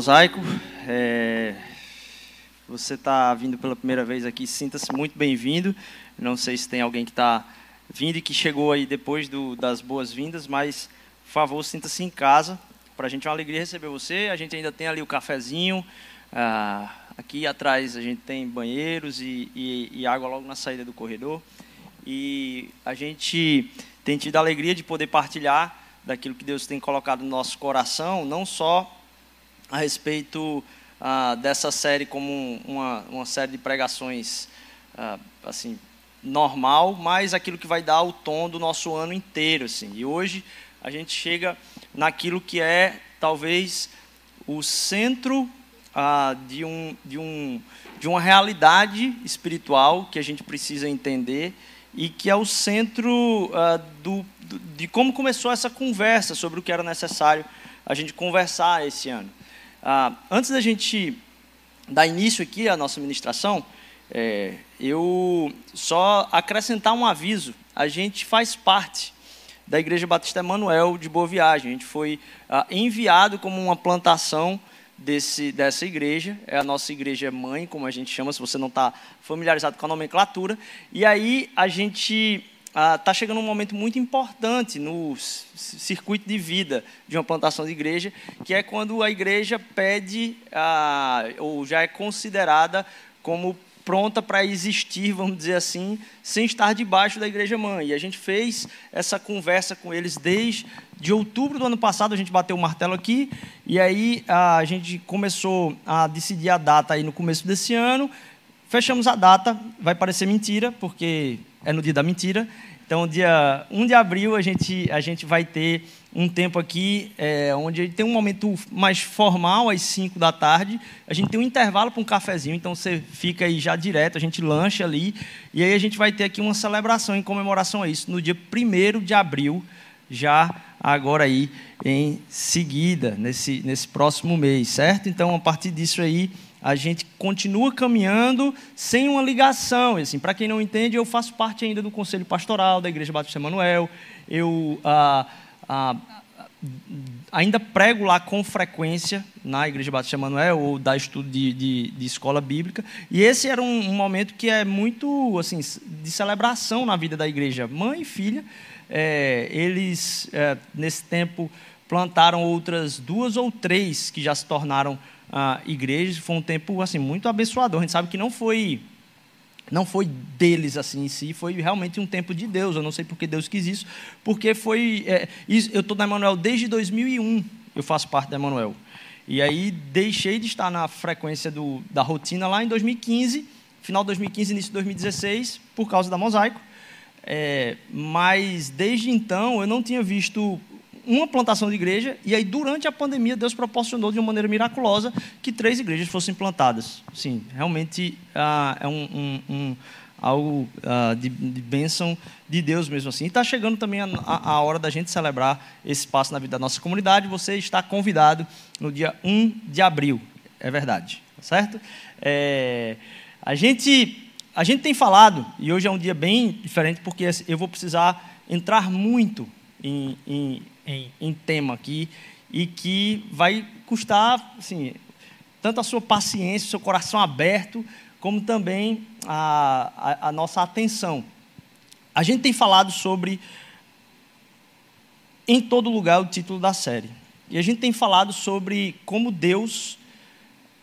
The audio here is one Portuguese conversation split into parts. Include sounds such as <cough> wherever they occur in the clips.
Mosaico. É... Você está vindo pela primeira vez aqui, sinta-se muito bem-vindo. Não sei se tem alguém que está vindo e que chegou aí depois do, das boas-vindas, mas, por favor, sinta-se em casa. Para a gente é uma alegria receber você. A gente ainda tem ali o cafezinho. Ah, aqui atrás a gente tem banheiros e, e, e água logo na saída do corredor. E a gente tem tido a alegria de poder partilhar daquilo que Deus tem colocado no nosso coração, não só a respeito ah, dessa série como uma, uma série de pregações ah, assim normal, mas aquilo que vai dar o tom do nosso ano inteiro. Assim. E hoje a gente chega naquilo que é talvez o centro ah, de, um, de, um, de uma realidade espiritual que a gente precisa entender e que é o centro do, do, de como começou essa conversa sobre o que era necessário a gente conversar esse ano. Uh, antes da gente dar início aqui à nossa ministração, é, eu só acrescentar um aviso. A gente faz parte da Igreja Batista Emanuel de Boa Viagem. A gente foi uh, enviado como uma plantação desse, dessa igreja, é a nossa igreja mãe, como a gente chama, se você não está familiarizado com a nomenclatura. E aí a gente está ah, chegando um momento muito importante no circuito de vida de uma plantação de igreja, que é quando a igreja pede, ah, ou já é considerada como pronta para existir, vamos dizer assim, sem estar debaixo da igreja mãe. E a gente fez essa conversa com eles desde de outubro do ano passado, a gente bateu o martelo aqui, e aí a gente começou a decidir a data aí no começo desse ano. Fechamos a data, vai parecer mentira, porque é no dia da mentira. Então, dia 1 de abril, a gente, a gente vai ter um tempo aqui é, onde tem um momento mais formal, às 5 da tarde. A gente tem um intervalo para um cafezinho, então você fica aí já direto, a gente lancha ali. E aí a gente vai ter aqui uma celebração em comemoração a isso, no dia 1 de abril, já agora aí em seguida, nesse, nesse próximo mês, certo? Então, a partir disso aí, a gente continua caminhando sem uma ligação. Assim, Para quem não entende, eu faço parte ainda do Conselho Pastoral da Igreja Batista Emanuel. Eu ah, ah, ainda prego lá com frequência na Igreja Batista Emanuel ou da estudo de, de, de, escola bíblica. E esse era um, um, momento que é muito assim de celebração na vida da igreja, mãe e filha. É, eles é, nesse tempo plantaram outras duas ou três que já se tornaram ah, igrejas. Foi um tempo assim muito abençoador. A gente sabe que não foi não foi deles assim em si, foi realmente um tempo de Deus. Eu não sei porque Deus quis isso, porque foi. É, eu estou na Emanuel desde 2001, eu faço parte da Emanuel. E aí deixei de estar na frequência do, da rotina lá em 2015, final de 2015, início de 2016, por causa da Mosaico. É, mas desde então eu não tinha visto uma plantação de igreja, e aí durante a pandemia Deus proporcionou de uma maneira miraculosa que três igrejas fossem plantadas. Sim, realmente ah, é um, um, um algo ah, de, de bênção de Deus mesmo assim. E está chegando também a, a, hora da gente celebrar esse passo na vida da nossa comunidade. Você está convidado no dia 1 de abril, é verdade, certo? É, a gente a gente tem falado, e hoje é um dia bem diferente, porque eu vou precisar entrar muito em, em, em, em tema aqui e que vai custar, assim, tanto a sua paciência, o seu coração aberto, como também a, a, a nossa atenção. A gente tem falado sobre em todo lugar o título da série. E a gente tem falado sobre como Deus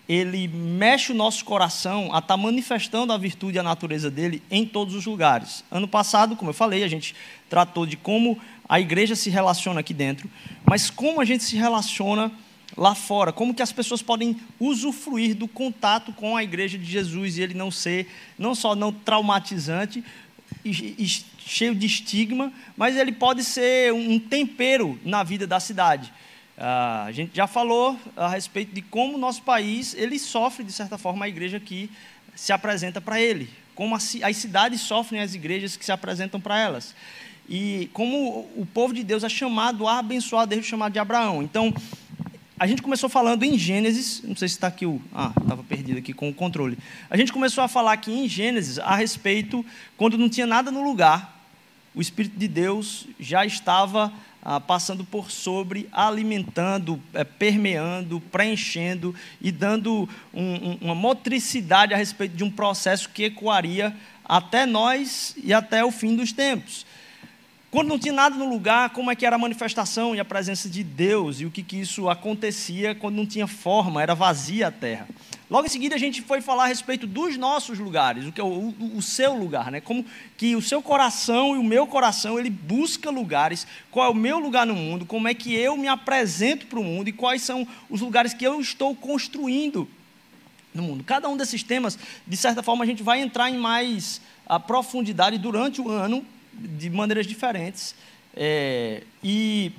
ele mexe o nosso coração a estar tá manifestando a virtude e a natureza dele em todos os lugares. Ano passado, como eu falei, a gente tratou de como a igreja se relaciona aqui dentro, mas como a gente se relaciona lá fora, como que as pessoas podem usufruir do contato com a igreja de Jesus e ele não ser, não só não traumatizante e, e cheio de estigma, mas ele pode ser um tempero na vida da cidade. Ah, a gente já falou a respeito de como o nosso país ele sofre de certa forma a igreja que se apresenta para ele, como as cidades sofrem as igrejas que se apresentam para elas e como o povo de Deus é chamado a abençoar desde o chamado de Abraão. Então, a gente começou falando em Gênesis, não sei se está aqui o. Ah, estava perdido aqui com o controle. A gente começou a falar aqui em Gênesis a respeito, quando não tinha nada no lugar, o Espírito de Deus já estava ah, passando por sobre, alimentando, é, permeando, preenchendo e dando um, um, uma motricidade a respeito de um processo que ecoaria até nós e até o fim dos tempos. Quando não tinha nada no lugar, como é que era a manifestação e a presença de Deus e o que, que isso acontecia quando não tinha forma, era vazia a terra. Logo em seguida a gente foi falar a respeito dos nossos lugares, o que é o, o, o, seu lugar, né? Como que o seu coração e o meu coração ele busca lugares. Qual é o meu lugar no mundo? Como é que eu me apresento para o mundo e quais são os lugares que eu estou construindo no mundo? Cada um desses temas, de certa forma, a gente vai entrar em mais a profundidade durante o ano de maneiras diferentes. É, e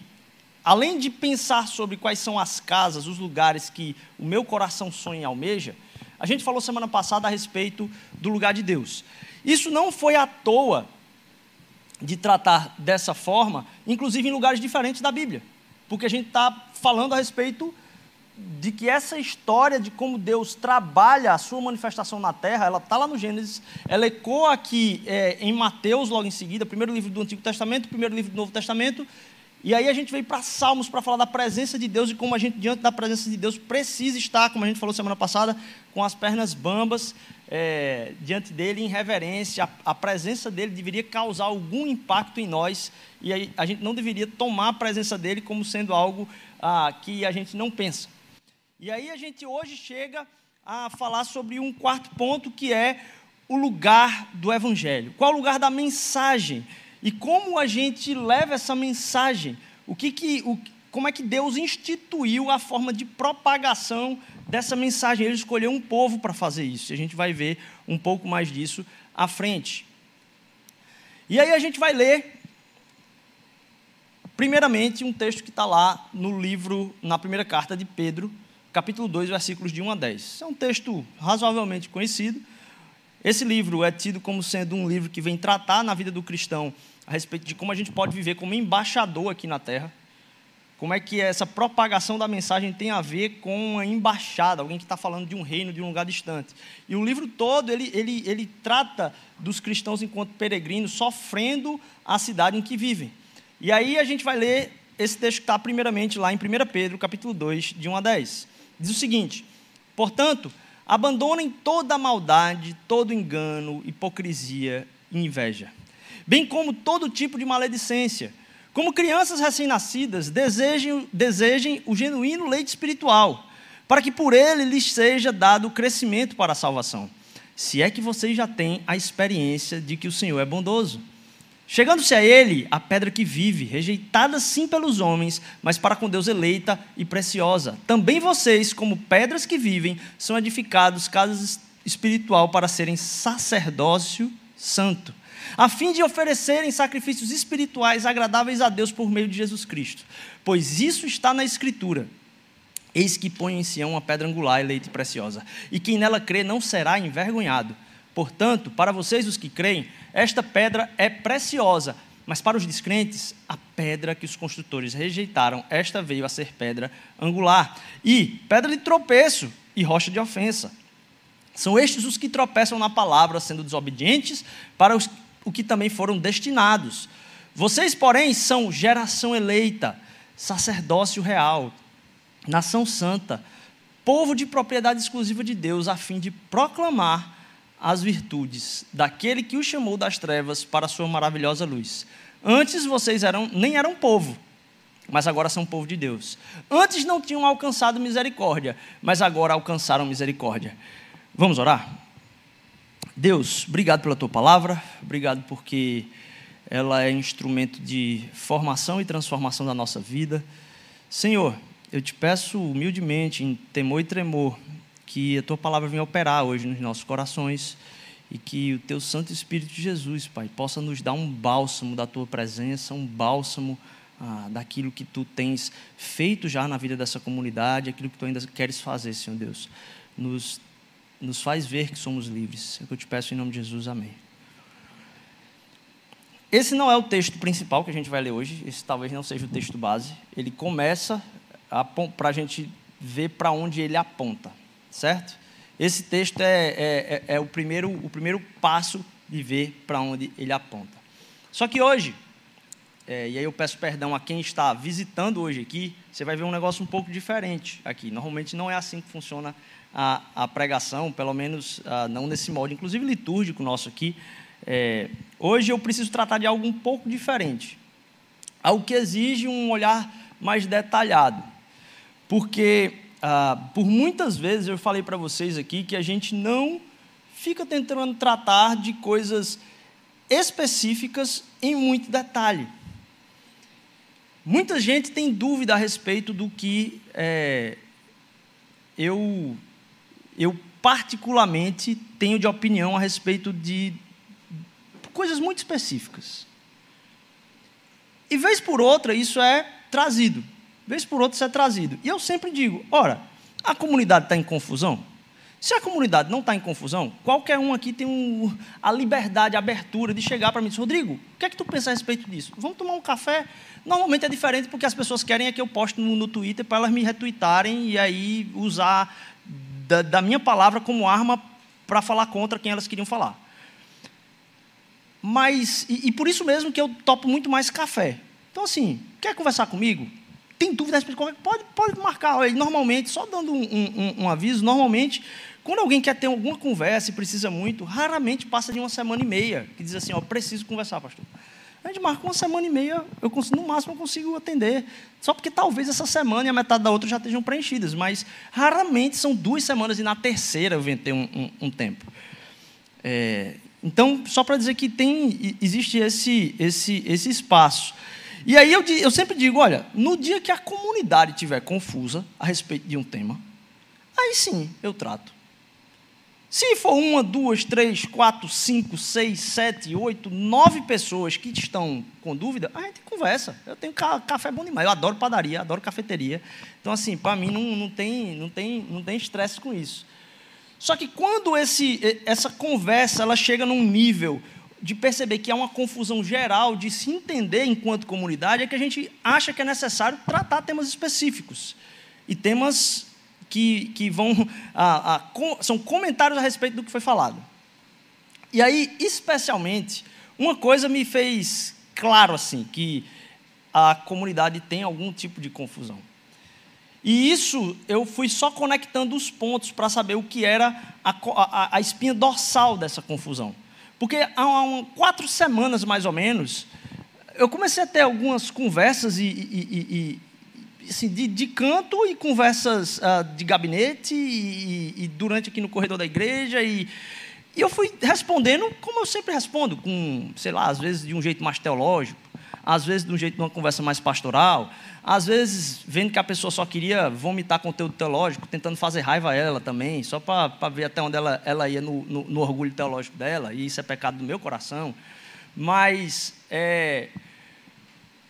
além de pensar sobre quais são as casas, os lugares que o meu coração sonha e almeja, a gente falou semana passada a respeito do lugar de Deus. Isso não foi à toa de tratar dessa forma, inclusive em lugares diferentes da Bíblia, porque a gente está falando a respeito de que essa história de como Deus trabalha a sua manifestação na terra, ela está lá no Gênesis, ela ecoa aqui é, em Mateus, logo em seguida, primeiro livro do Antigo Testamento, primeiro livro do Novo Testamento, e aí a gente veio para Salmos para falar da presença de Deus e como a gente, diante da presença de Deus, precisa estar, como a gente falou semana passada, com as pernas bambas é, diante dele, em reverência. A, a, presença dele deveria causar algum impacto em nós e aí a gente não deveria tomar a presença dele como sendo algo ah, que a gente não pensa. E aí a gente hoje chega a falar sobre um quarto ponto que é o lugar do Evangelho. Qual o lugar da mensagem? E como a gente leva essa mensagem? O que que, o, como é que Deus instituiu a forma de propagação dessa mensagem? Ele escolheu um povo para fazer isso. E a gente vai ver um pouco mais disso à frente. E aí a gente vai ler, primeiramente, um texto que está lá no livro, na primeira carta de Pedro, capítulo 2, versículos de 1 a 10. É um texto razoavelmente conhecido esse livro é tido como sendo um livro que vem tratar na vida do cristão a respeito de como a gente pode viver como embaixador aqui na terra. Como é que essa propagação da mensagem tem a ver com uma embaixada, alguém que está falando de um reino, de um lugar distante. E o livro todo, ele, ele, ele trata dos cristãos enquanto peregrinos, sofrendo a cidade em que vivem. E aí a gente vai ler esse texto que está primeiramente lá em 1 Pedro, capítulo 2, de 1 a 10. Diz o seguinte, portanto Abandonem toda maldade, todo engano, hipocrisia e inveja, bem como todo tipo de maledicência. Como crianças recém-nascidas, desejem, desejem o genuíno leite espiritual, para que por ele lhes seja dado o crescimento para a salvação. Se é que vocês já têm a experiência de que o Senhor é bondoso. Chegando-se a ele, a pedra que vive, rejeitada sim pelos homens, mas para com Deus eleita e preciosa. Também vocês, como pedras que vivem, são edificados casa espiritual para serem sacerdócio santo, a fim de oferecerem sacrifícios espirituais agradáveis a Deus por meio de Jesus Cristo. Pois isso está na Escritura. Eis que põe em Sião uma pedra angular, eleita e preciosa, e quem nela crê não será envergonhado. Portanto, para vocês os que creem, esta pedra é preciosa, mas para os descrentes, a pedra que os construtores rejeitaram, esta veio a ser pedra angular e pedra de tropeço e rocha de ofensa. São estes os que tropeçam na palavra, sendo desobedientes para os, o que também foram destinados. Vocês, porém, são geração eleita, sacerdócio real, nação santa, povo de propriedade exclusiva de Deus, a fim de proclamar as virtudes daquele que o chamou das trevas para a sua maravilhosa luz. Antes vocês eram, nem eram povo, mas agora são povo de Deus. Antes não tinham alcançado misericórdia, mas agora alcançaram misericórdia. Vamos orar? Deus, obrigado pela tua palavra, obrigado porque ela é instrumento de formação e transformação da nossa vida. Senhor, eu te peço humildemente, em temor e tremor, que a tua palavra venha operar hoje nos nossos corações e que o teu Santo Espírito de Jesus, Pai, possa nos dar um bálsamo da tua presença, um bálsamo ah, daquilo que tu tens feito já na vida dessa comunidade, aquilo que tu ainda queres fazer, Senhor Deus. Nos, nos faz ver que somos livres. É o que eu te peço em nome de Jesus, amém. Esse não é o texto principal que a gente vai ler hoje, esse talvez não seja o texto base. Ele começa para a gente ver para onde ele aponta certo? Esse texto é, é, é, é o, primeiro, o primeiro passo de ver para onde ele aponta. Só que hoje, é, e aí eu peço perdão a quem está visitando hoje aqui, você vai ver um negócio um pouco diferente aqui. Normalmente não é assim que funciona a, a pregação, pelo menos ah, não nesse molde, inclusive litúrgico nosso aqui. É, hoje eu preciso tratar de algo um pouco diferente, algo que exige um olhar mais detalhado, porque ah, por muitas vezes eu falei para vocês aqui que a gente não fica tentando tratar de coisas específicas em muito detalhe. Muita gente tem dúvida a respeito do que é, eu, eu particularmente tenho de opinião a respeito de coisas muito específicas. E vez por outra isso é trazido, vez por outra isso é trazido. E eu sempre digo, ora, a comunidade está em confusão? Se a comunidade não está em confusão, qualquer um aqui tem um, a liberdade, a abertura de chegar para mim e dizer, Rodrigo, o que é que tu pensa a respeito disso? Vamos tomar um café? Normalmente é diferente porque as pessoas querem é que eu poste no, no Twitter para elas me retweetarem e aí usar da, da minha palavra como arma para falar contra quem elas queriam falar. Mas, e, e, por isso mesmo que eu topo muito mais café. Então, assim, quer conversar comigo? Tem dúvida a respeito de qualquer pode, pode marcar. Normalmente, só dando um, um, um aviso, normalmente quando alguém quer ter alguma conversa e precisa muito, raramente passa de uma semana e meia, que diz assim, ó, preciso conversar, pastor. A gente marca uma semana e meia, eu consigo, no máximo eu consigo atender. Só porque talvez essa semana e a metade da outra já estejam preenchidas, mas raramente são duas semanas e na terceira eu venho ter um, um, um tempo. É, então, só para dizer que tem, existe esse, esse, esse espaço. E aí eu, eu sempre digo, olha, no dia que a comunidade estiver confusa a respeito de um tema, aí sim eu trato. Se for uma, duas, três, quatro, cinco, seis, sete, oito, nove pessoas que estão com dúvida, a gente conversa. Eu tenho café bom demais. Eu adoro padaria, adoro cafeteria. Então, assim, para mim não, não tem não tem não tem estresse com isso. Só que quando esse, essa conversa ela chega num nível de perceber que há uma confusão geral de se entender enquanto comunidade, é que a gente acha que é necessário tratar temas específicos e temas que, que vão. A, a, são comentários a respeito do que foi falado. E aí, especialmente, uma coisa me fez claro assim, que a comunidade tem algum tipo de confusão. E isso eu fui só conectando os pontos para saber o que era a, a, a, espinha dorsal dessa confusão. Porque há um, quatro semanas mais ou menos, eu comecei a ter algumas conversas e, e, assim, de, de, canto e conversas uh, de gabinete e, e, durante aqui no corredor da igreja e, e eu fui respondendo como eu sempre respondo, com, sei lá, às vezes de um jeito mais teológico, às vezes de um jeito de uma conversa mais pastoral, às vezes vendo que a pessoa só queria vomitar conteúdo teológico, tentando fazer raiva a ela também, só para ver até onde ela, ela ia no, no, no, orgulho teológico dela, e isso é pecado do meu coração. Mas é,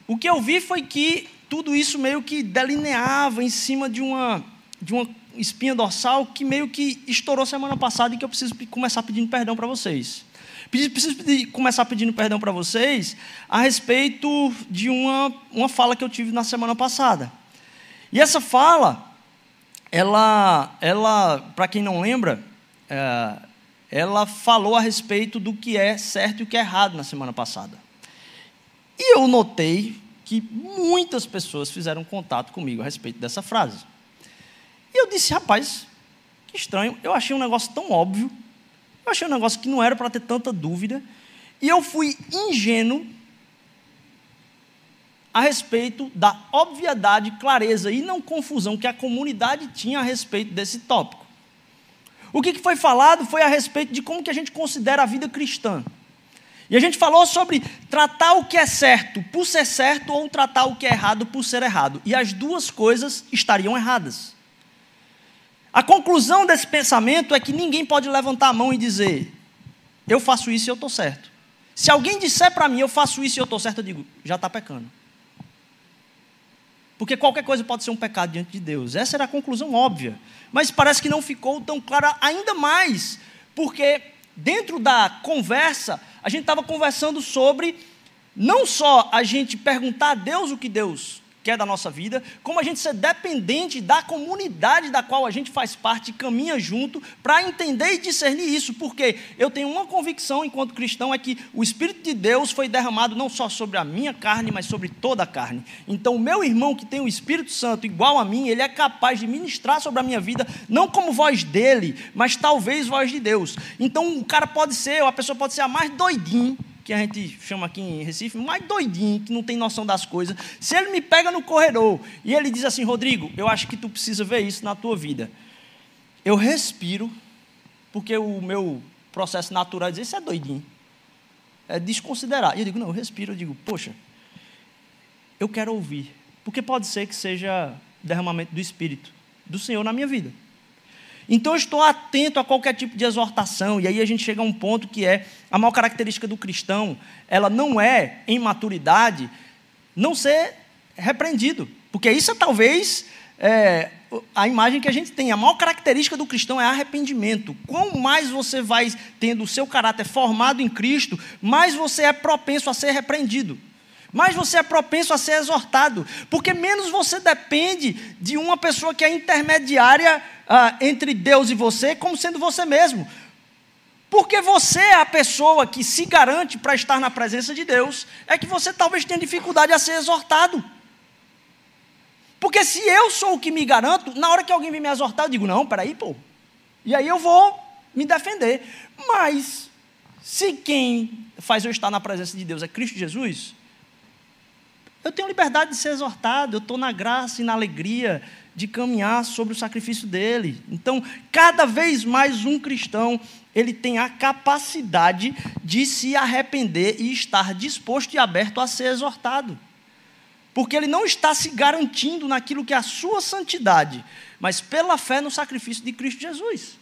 o que eu vi foi que tudo isso meio que delineava em cima de uma, de uma espinha dorsal que meio que estourou semana passada e que eu preciso começar pedindo perdão para vocês. Preciso pedir, começar pedindo perdão para vocês a respeito de uma, uma fala que eu tive na semana passada. E essa fala, ela, ela para quem não lembra, é, ela falou a respeito do que é certo e o que é errado na semana passada. E eu notei que muitas pessoas fizeram contato comigo a respeito dessa frase. E eu disse, rapaz, que estranho, eu achei um negócio tão óbvio, eu achei um negócio que não era para ter tanta dúvida, e eu fui ingênuo a respeito da obviedade, clareza e não confusão que a comunidade tinha a respeito desse tópico. O que foi falado foi a respeito de como que a gente considera a vida cristã. E a gente falou sobre tratar o que é certo por ser certo ou tratar o que é errado por ser errado. E as duas coisas estariam erradas. A conclusão desse pensamento é que ninguém pode levantar a mão e dizer: eu faço isso e eu estou certo. Se alguém disser para mim, eu faço isso e eu estou certo, eu digo: já está pecando. Porque qualquer coisa pode ser um pecado diante de Deus. Essa era a conclusão óbvia. Mas parece que não ficou tão clara ainda mais, porque dentro da conversa, a gente estava conversando sobre não só a gente perguntar a Deus o que Deus quer da nossa vida, como a gente ser dependente da comunidade da qual a gente faz parte e caminha junto para entender e discernir isso, porque eu tenho uma convicção enquanto cristão é que o Espírito de Deus foi derramado não só sobre a minha carne, mas sobre toda a carne. Então, o meu irmão que tem o Espírito Santo igual a mim, ele é capaz de ministrar sobre a minha vida, não como voz dele, mas talvez voz de Deus. Então, o cara pode ser, ou a pessoa pode ser a mais doidinho que a gente chama aqui em Recife, mais doidinho, que não tem noção das coisas. Se ele me pega no corredor e ele diz assim: Rodrigo, eu acho que tu precisa ver isso na tua vida. Eu respiro, porque o meu processo natural é dizer: Isso é doidinho. É desconsiderar. E eu digo: Não, eu respiro. Eu digo: Poxa, eu quero ouvir. Porque pode ser que seja derramamento do Espírito do Senhor na minha vida. Então eu estou atento a qualquer tipo de exortação, e aí a gente chega a um ponto que é a maior característica do cristão, ela não é, em maturidade, não ser repreendido, porque isso é talvez é, a imagem que a gente tem. A maior característica do cristão é arrependimento. Quanto mais você vai tendo o seu caráter formado em Cristo, mais você é propenso a ser repreendido mais você é propenso a ser exortado, porque menos você depende de uma pessoa que é intermediária ah, entre Deus e você, como sendo você mesmo. Porque você é a pessoa que se garante para estar na presença de Deus, é que você talvez tenha dificuldade a ser exortado. Porque se eu sou o que me garanto, na hora que alguém vem me exortar, eu digo: não, peraí, pô. E aí eu vou me defender. Mas, se quem faz eu estar na presença de Deus é Cristo Jesus, eu tenho liberdade de ser exortado, eu estou na graça e na alegria de caminhar sobre o sacrifício dele. Então, cada vez mais um cristão, ele tem a capacidade de se arrepender e estar disposto e aberto a ser exortado. Porque ele não está se garantindo naquilo que é a sua santidade, mas pela fé no sacrifício de Cristo Jesus.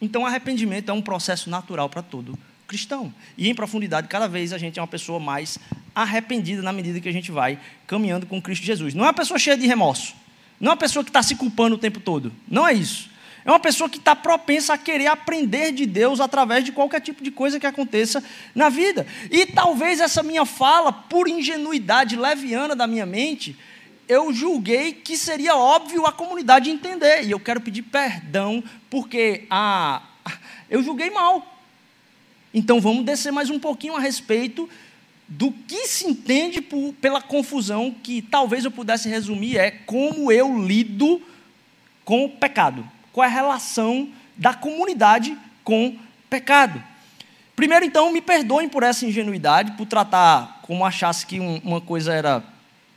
Então, arrependimento é um processo natural para todo cristão. E em profundidade, cada vez a gente é uma pessoa mais arrependida na medida que a gente vai caminhando com Cristo Jesus. Não é uma pessoa cheia de remorso. Não é uma pessoa que está se culpando o tempo todo. Não é isso. É uma pessoa que está propensa a querer aprender de Deus através de qualquer tipo de coisa que aconteça na vida. E talvez essa minha fala, por ingenuidade leviana da minha mente, eu julguei que seria óbvio a comunidade entender. E eu quero pedir perdão, porque a, eu julguei mal. Então vamos descer mais um pouquinho a respeito do que se entende por, pela confusão que talvez eu pudesse resumir é como eu lido com o pecado. Qual é a relação da comunidade com pecado? Primeiro, então, me perdoem por essa ingenuidade, por tratar como achasse que um, uma coisa era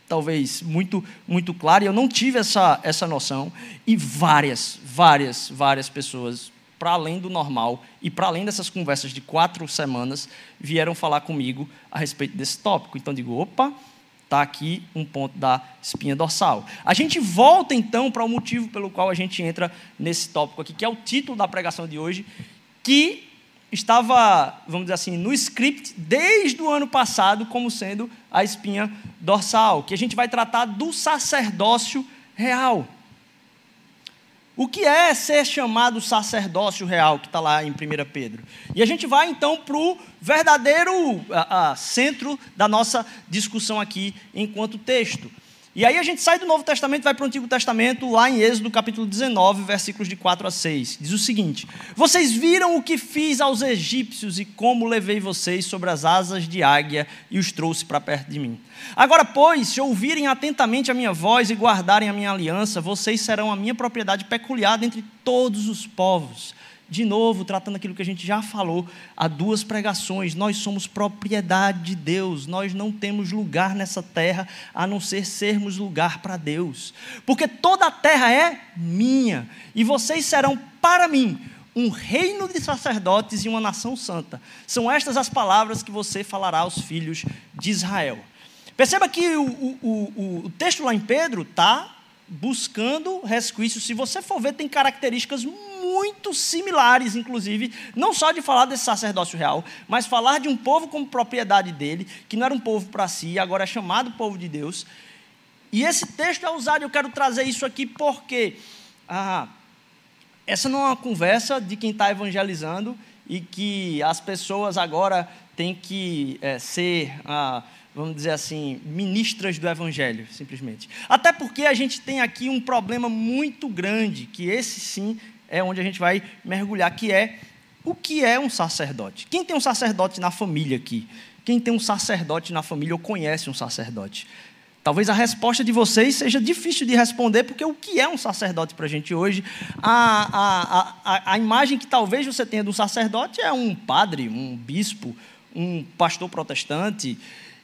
talvez muito muito clara, e eu não tive essa, essa noção, e várias, várias, várias pessoas para além do normal e para além dessas conversas de quatro semanas, vieram falar comigo a respeito desse tópico. Então, digo, opa, está aqui um ponto da espinha dorsal. A gente volta então para o motivo pelo qual a gente entra nesse tópico aqui, que é o título da pregação de hoje, que estava, vamos dizer assim, no script desde o ano passado como sendo a espinha dorsal, que a gente vai tratar do sacerdócio real. O que é ser chamado sacerdócio real, que está lá em 1 Pedro? E a gente vai então para o verdadeiro a, a, centro da nossa discussão aqui enquanto texto. E aí a gente sai do Novo Testamento vai para o Antigo Testamento, lá em Êxodo capítulo 19, versículos de 4 a 6. Diz o seguinte: Vocês viram o que fiz aos egípcios e como levei vocês sobre as asas de águia e os trouxe para perto de mim. Agora, pois, se ouvirem atentamente a minha voz e guardarem a minha aliança, vocês serão a minha propriedade peculiar entre todos os povos de novo, tratando aquilo que a gente já falou há duas pregações, nós somos propriedade de Deus, nós não temos lugar nessa terra a não ser sermos lugar para Deus, porque toda a terra é minha e vocês serão para mim um reino de sacerdotes e uma nação santa. São estas as palavras que você falará aos filhos de Israel. Perceba que o, o, o, o texto lá em Pedro está buscando resquício. Se você for ver, tem características muito similares, inclusive, não só de falar desse sacerdócio real, mas falar de um povo como propriedade dele, que não era um povo para si, agora é chamado povo de Deus. E esse texto é usado, eu quero trazer isso aqui porque ah, essa não é uma conversa de quem está evangelizando e que as pessoas agora têm que é, ser. Ah, vamos dizer assim, ministras do Evangelho, simplesmente. Até porque a gente tem aqui um problema muito grande, que esse sim é onde a gente vai mergulhar, que é o que é um sacerdote. Quem tem um sacerdote na família aqui? Quem tem um sacerdote na família ou conhece um sacerdote? Talvez a resposta de vocês seja difícil de responder, porque o que é um sacerdote para a gente hoje? A, a, a, a imagem que talvez você tenha do sacerdote é um padre, um bispo, um pastor protestante.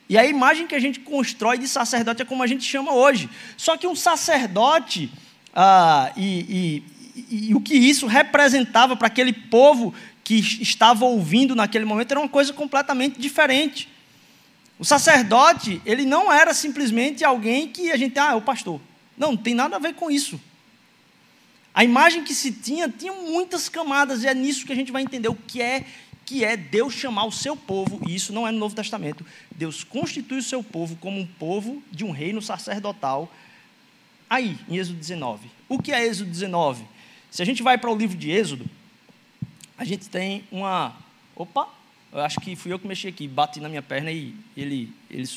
E a imagem que a gente constrói de sacerdote é como a gente chama hoje. Só que um sacerdote, ah, e, e, e o que isso representava para aquele povo que estava ouvindo naquele momento era uma coisa completamente diferente. O sacerdote, ele não era simplesmente alguém que a gente, ah, é o pastor. Não, não tem nada a ver com isso. A imagem que se tinha tinha muitas camadas, e é nisso que a gente vai entender o que é que é Deus chamar o seu povo, e isso não é no Novo Testamento. Deus constitui o seu povo como um povo de um reino sacerdotal. Aí, em Êxodo 19. O que é Êxodo 19? Se a gente vai para o livro de Êxodo, a gente tem uma. Opa! Eu acho que fui eu que mexi aqui, bati na minha perna e ele, ele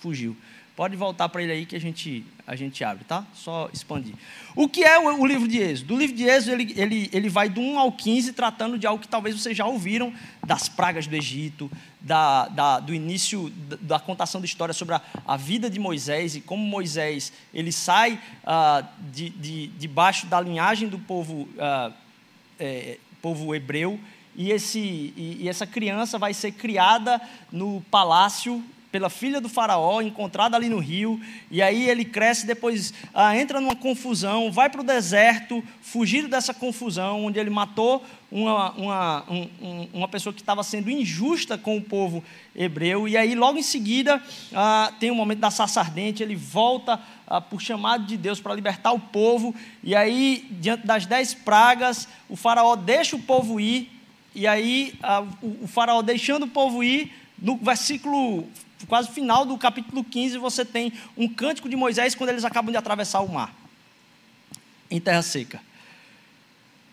fugiu. Pode voltar para ele aí que a gente, a gente abre, tá? Só expandir. O que é o, o livro de Êxodo? O livro de Êxodo ele, ele, ele vai do 1 ao 15 tratando de algo que talvez vocês já ouviram, das pragas do Egito, da, da, do início da, da, contação da história sobre a, a, vida de Moisés e como Moisés ele sai ah, de, de, debaixo da linhagem do povo, ah, é, povo hebreu e, esse, e, e essa criança vai ser criada no palácio pela filha do faraó, encontrada ali no rio, e aí ele cresce, depois ah, entra numa confusão, vai para o deserto, fugido dessa confusão, onde ele matou uma, uma, um, uma pessoa que estava sendo injusta com o povo hebreu, e aí logo em seguida ah, tem o um momento da saça ardente, ele volta ah, por chamado de Deus para libertar o povo, e aí, diante das dez pragas, o faraó deixa o povo ir, e aí ah, o, o faraó deixando o povo ir, no versículo quase final do capítulo 15, você tem um cântico de Moisés quando eles acabam de atravessar o mar, em terra seca.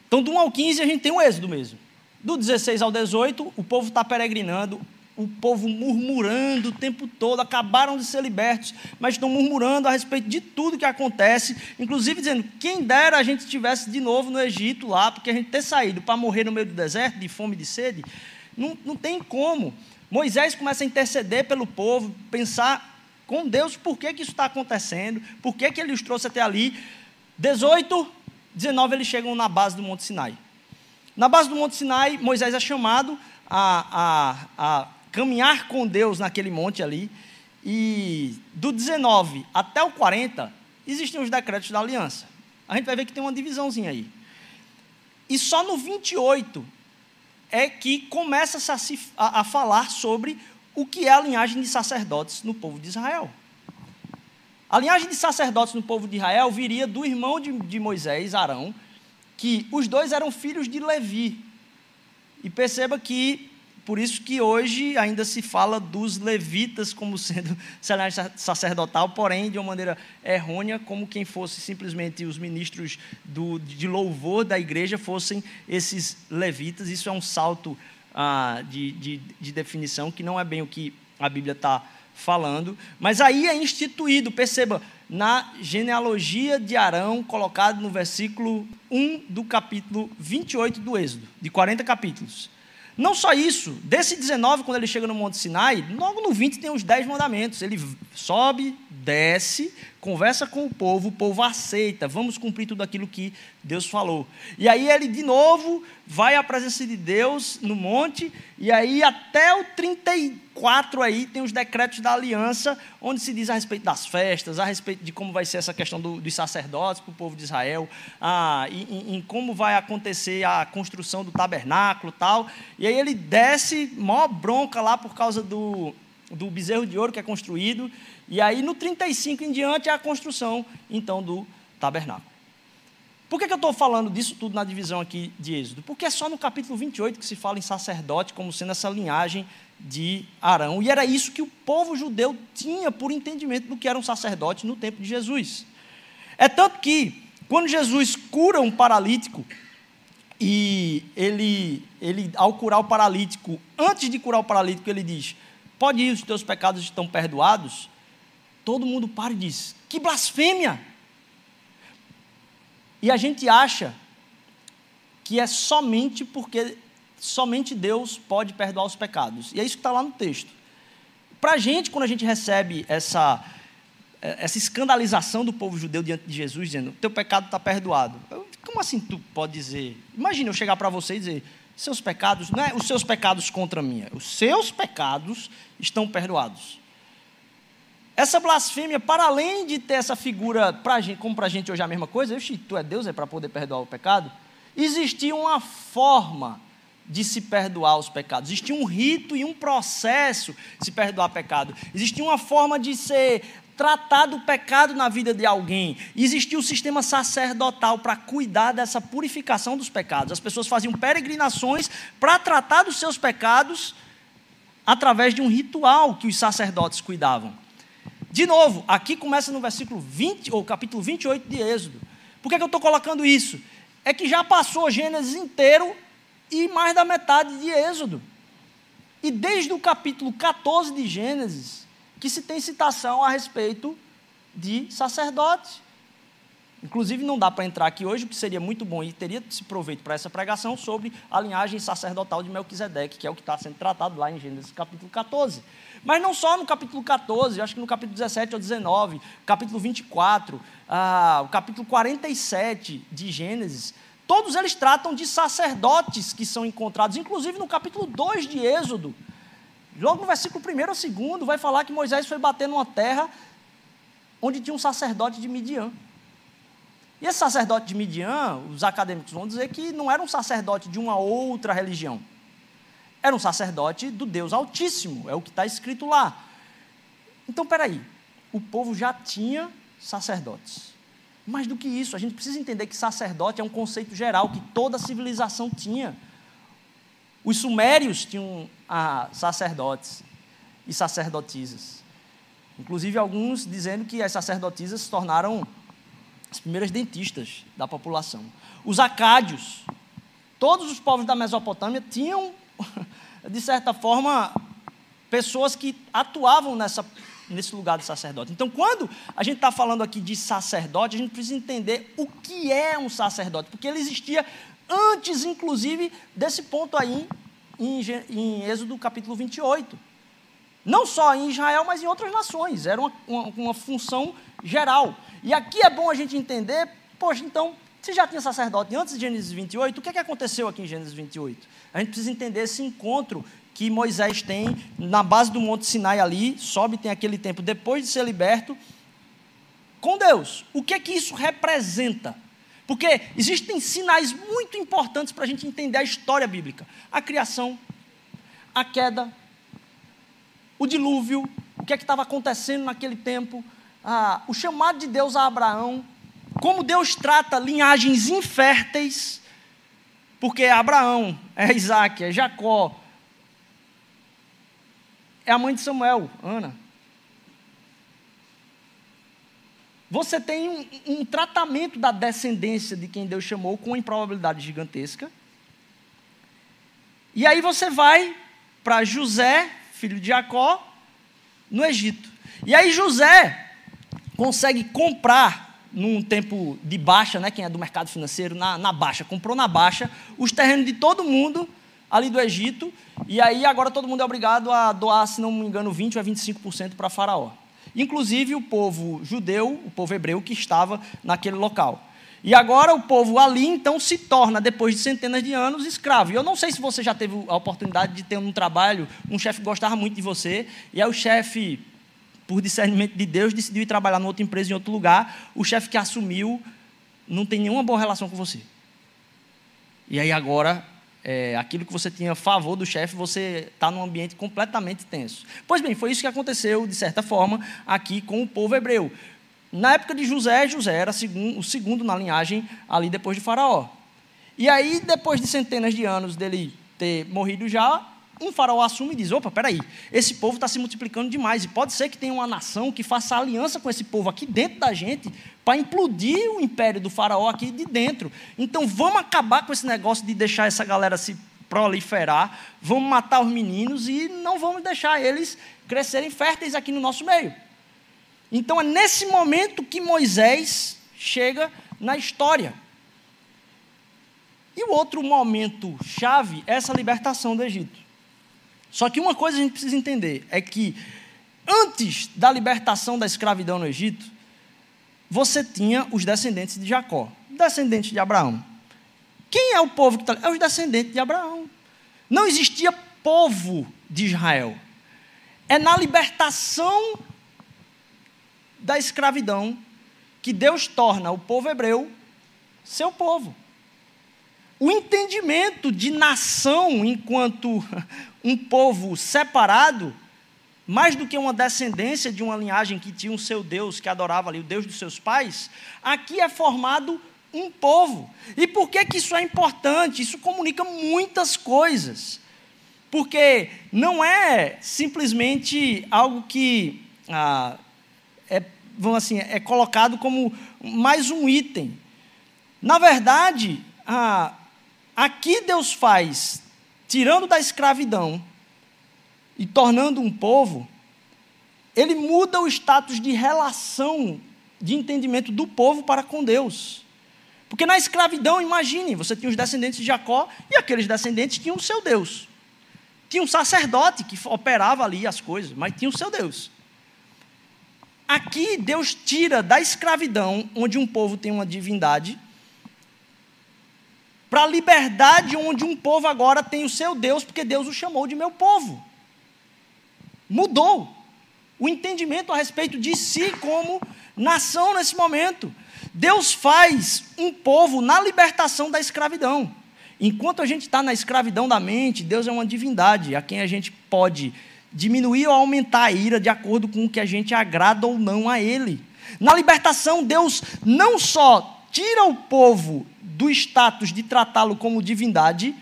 Então, do 1 ao 15, a gente tem um êxodo mesmo. Do 16 ao 18, o povo está peregrinando, o povo murmurando o tempo todo, acabaram de ser libertos, mas estão murmurando a respeito de tudo que acontece, inclusive dizendo: quem dera a gente estivesse de novo no Egito lá, porque a gente ter saído para morrer no meio do deserto, de fome e de sede, não, não tem como. Moisés começa a interceder pelo povo, pensar com Deus por que, que isso está acontecendo, por que, que ele os trouxe até ali. 18, 19, eles chegam na base do Monte Sinai. Na base do Monte Sinai, Moisés é chamado a, a, a caminhar com Deus naquele monte ali. E do 19 até o 40, existem os decretos da aliança. A gente vai ver que tem uma divisãozinha aí. E só no 28 é que começa a, se, a, a falar sobre o que é a linhagem de sacerdotes no povo de Israel. A linhagem de sacerdotes no povo de Israel viria do irmão de, de, Moisés, Arão, que os dois eram filhos de Levi. E perceba que por isso que hoje ainda se fala dos levitas como sendo <laughs> sacerdotal, porém de uma maneira errônea, como quem fosse simplesmente os ministros do, de louvor da igreja fossem esses levitas. Isso é um salto ah, de, de, de definição que não é bem o que a Bíblia está falando, mas aí é instituído, perceba, na genealogia de Arão, colocado no versículo 1 do capítulo 28 do Êxodo, de 40 capítulos. Não só isso, desse 19, quando ele chega no Monte Sinai, logo no 20 tem os 10 mandamentos. Ele sobe, desce, conversa com o povo, o povo aceita, vamos cumprir tudo aquilo que Deus falou. E aí ele de novo vai à presença de Deus no monte, e aí até o 34 aí tem os decretos da aliança, onde se diz a respeito das festas, a respeito de como vai ser essa questão do, dos sacerdotes para o povo de Israel, ah, em, em, como vai acontecer a construção do tabernáculo tal. E aí ele desce, mó bronca lá por causa do, do bezerro de ouro que é construído, e aí no 35 em diante é a construção, então, do tabernáculo. Por que, que eu estou falando disso tudo na divisão aqui de Êxodo? Porque é só no capítulo 28 que se fala em sacerdote como sendo essa linhagem de Arão. E era isso que o povo judeu tinha por entendimento do que era um sacerdote no tempo de Jesus. É tanto que, quando Jesus cura um paralítico, e ele, ele, ao curar o paralítico, antes de curar o paralítico, ele diz: pode ir, os teus pecados estão perdoados, todo mundo para e diz: que blasfêmia! E a gente acha que é somente porque somente Deus pode perdoar os pecados. E é isso que está lá no texto. Para a gente, quando a gente recebe essa, essa escandalização do povo judeu diante de Jesus, dizendo: teu pecado está perdoado. Como assim tu pode dizer? Imagina eu chegar para você e dizer: seus pecados, não é os seus pecados contra mim, é os seus pecados estão perdoados. Essa blasfêmia, para além de ter essa figura, pra gente, como para a gente hoje é a mesma coisa, eu, tu é Deus, é para poder perdoar o pecado, existia uma forma de se perdoar os pecados. Existia um rito e um processo de se perdoar pecado. Existia uma forma de ser tratado o pecado na vida de alguém. Existia o um sistema sacerdotal para cuidar dessa purificação dos pecados. As pessoas faziam peregrinações para tratar dos seus pecados através de um ritual que os sacerdotes cuidavam. De novo, aqui começa no versículo 20, ou capítulo 28 de Êxodo. Por que, que eu estou colocando isso? É que já passou Gênesis inteiro e mais da metade de Êxodo. E desde o capítulo 14 de Gênesis, que se tem citação a respeito de sacerdotes. Inclusive, não dá para entrar aqui hoje, o que seria muito bom e teria se proveito para essa pregação sobre a linhagem sacerdotal de Melquisedeque, que é o que está sendo tratado lá em Gênesis capítulo 14. Mas não só no capítulo 14, acho que no capítulo 17 ou 19, capítulo 24, ah, o capítulo 47 de Gênesis, todos eles tratam de sacerdotes que são encontrados, inclusive no capítulo 2 de Êxodo. Logo no versículo 1 ou 2 vai falar que Moisés foi bater numa terra onde tinha um sacerdote de Midian. E esse sacerdote de Midian, os acadêmicos vão dizer que não era um sacerdote de uma outra religião. Era um sacerdote do Deus Altíssimo, é o que está escrito lá. Então, peraí, o povo já tinha sacerdotes. Mais do que isso, a gente precisa entender que sacerdote é um conceito geral que toda civilização tinha. Os sumérios tinham ah, sacerdotes e sacerdotisas. Inclusive, alguns dizendo que as sacerdotisas se tornaram as primeiras dentistas da população. Os acádios, todos os povos da Mesopotâmia tinham, <laughs> de certa forma, pessoas que atuavam nessa, nesse lugar de sacerdote. Então, quando a gente está falando aqui de sacerdote, a gente precisa entender o que é um sacerdote, porque ele existia antes, inclusive, desse ponto aí em, em Êxodo capítulo 28. Não só em Israel, mas em outras nações. Era uma, uma, uma função geral. E aqui é bom a gente entender, poxa, então, se já tinha sacerdote antes de Gênesis 28, o que, é que aconteceu aqui em Gênesis 28? A gente precisa entender esse encontro que Moisés tem na base do Monte Sinai ali, sobe, tem aquele tempo depois de ser liberto, com Deus. O que é que isso representa? Porque existem sinais muito importantes para a gente entender a história bíblica: a criação, a queda, o dilúvio, o que é que estava acontecendo naquele tempo, ah, o chamado de Deus a Abraão, como Deus trata linhagens inférteis, porque Abraão, é Isaac, é Jacó, é a mãe de Samuel, Ana. Você tem um, um tratamento da descendência de quem Deus chamou com improbabilidade gigantesca. E aí você vai para José, filho de Jacó, no Egito. E aí José consegue comprar num tempo de baixa, né, quem é do mercado financeiro, na, na baixa, comprou na baixa os terrenos de todo mundo ali do Egito, e aí agora todo mundo é obrigado a doar, se não me engano, 20% a 25% para Faraó. Inclusive o povo judeu, o povo hebreu que estava naquele local. E agora o povo ali, então, se torna, depois de centenas de anos, escravo. E eu não sei se você já teve a oportunidade de ter um trabalho, um chefe gostava muito de você, e aí o chefe por discernimento de Deus, decidiu ir trabalhar em outra empresa, em outro lugar, o chefe que assumiu não tem nenhuma boa relação com você. E aí agora, é, aquilo que você tinha a favor do chefe, você está num ambiente completamente tenso. Pois bem, foi isso que aconteceu, de certa forma, aqui com o povo hebreu. Na época de José, José era o segundo na linhagem ali depois de Faraó. E aí, depois de centenas de anos dele ter morrido já, um faraó assume e diz: opa, peraí, esse povo está se multiplicando demais, e pode ser que tenha uma nação que faça aliança com esse povo aqui dentro da gente para implodir o império do faraó aqui de dentro. Então vamos acabar com esse negócio de deixar essa galera se proliferar, vamos matar os meninos e não vamos deixar eles crescerem férteis aqui no nosso meio. Então é nesse momento que Moisés chega na história. E o outro momento chave é essa libertação do Egito. Só que uma coisa a gente precisa entender é que antes da libertação da escravidão no Egito, você tinha os descendentes de Jacó, descendentes de Abraão. Quem é o povo que está? É os descendentes de Abraão. Não existia povo de Israel. É na libertação da escravidão que Deus torna o povo hebreu seu povo. O entendimento de nação enquanto <laughs> um povo separado, mais do que uma descendência de uma linhagem que tinha um seu Deus, que adorava ali o Deus dos seus pais, aqui é formado um povo. E por que, que isso é importante? Isso comunica muitas coisas. Porque não é simplesmente algo que ah, vamos assim, é colocado como mais um item. Na verdade, ah, aqui Deus faz, tirando da escravidão e tornando um povo, ele muda o status de relação, de entendimento do povo para com Deus. Porque na escravidão, imagine, você tinha os descendentes de Jacó e aqueles descendentes tinham o seu Deus. Tinha um sacerdote que operava ali as coisas, mas tinha o seu Deus. Aqui Deus tira da escravidão, onde um povo tem uma divindade, para a liberdade, onde um povo agora tem o seu Deus, porque Deus o chamou de meu povo. Mudou o entendimento a respeito de si como nação nesse momento. Deus faz um povo na libertação da escravidão. Enquanto a gente está na escravidão da mente, Deus é uma divindade a quem a gente pode diminuir ou aumentar a ira de acordo com o que a gente agrada ou não a Ele. Na libertação, Deus não só tira o povo do status de tratá-lo como divindade,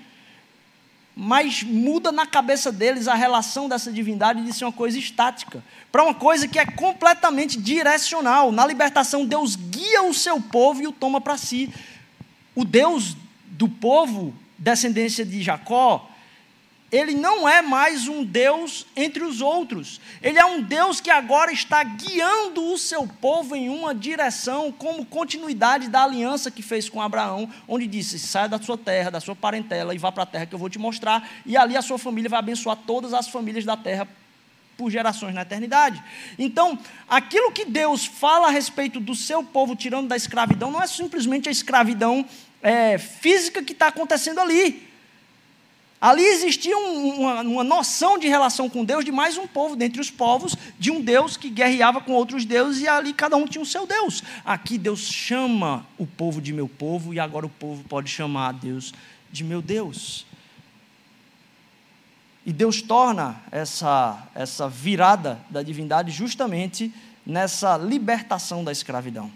mas muda na cabeça deles a relação dessa divindade de ser uma coisa estática, para uma coisa que é completamente direcional. Na libertação, Deus guia o seu povo e o toma para si. O Deus do povo, descendência de Jacó, ele não é mais um Deus entre os outros. Ele é um Deus que agora está guiando o seu povo em uma direção, como continuidade da aliança que fez com Abraão, onde disse: saia da sua terra, da sua parentela e vá para a terra que eu vou te mostrar, e ali a sua família vai abençoar todas as famílias da terra por gerações na eternidade. Então, aquilo que Deus fala a respeito do seu povo tirando da escravidão, não é simplesmente a escravidão é, física que está acontecendo ali Ali existia um, uma, uma, noção de relação com Deus de mais um povo dentre os povos, de um Deus que guerreava com outros deuses e ali cada um tinha o seu Deus. Aqui Deus chama o povo de meu povo e agora o povo pode chamar a Deus de meu Deus. E Deus torna essa, essa virada da divindade justamente nessa libertação da escravidão.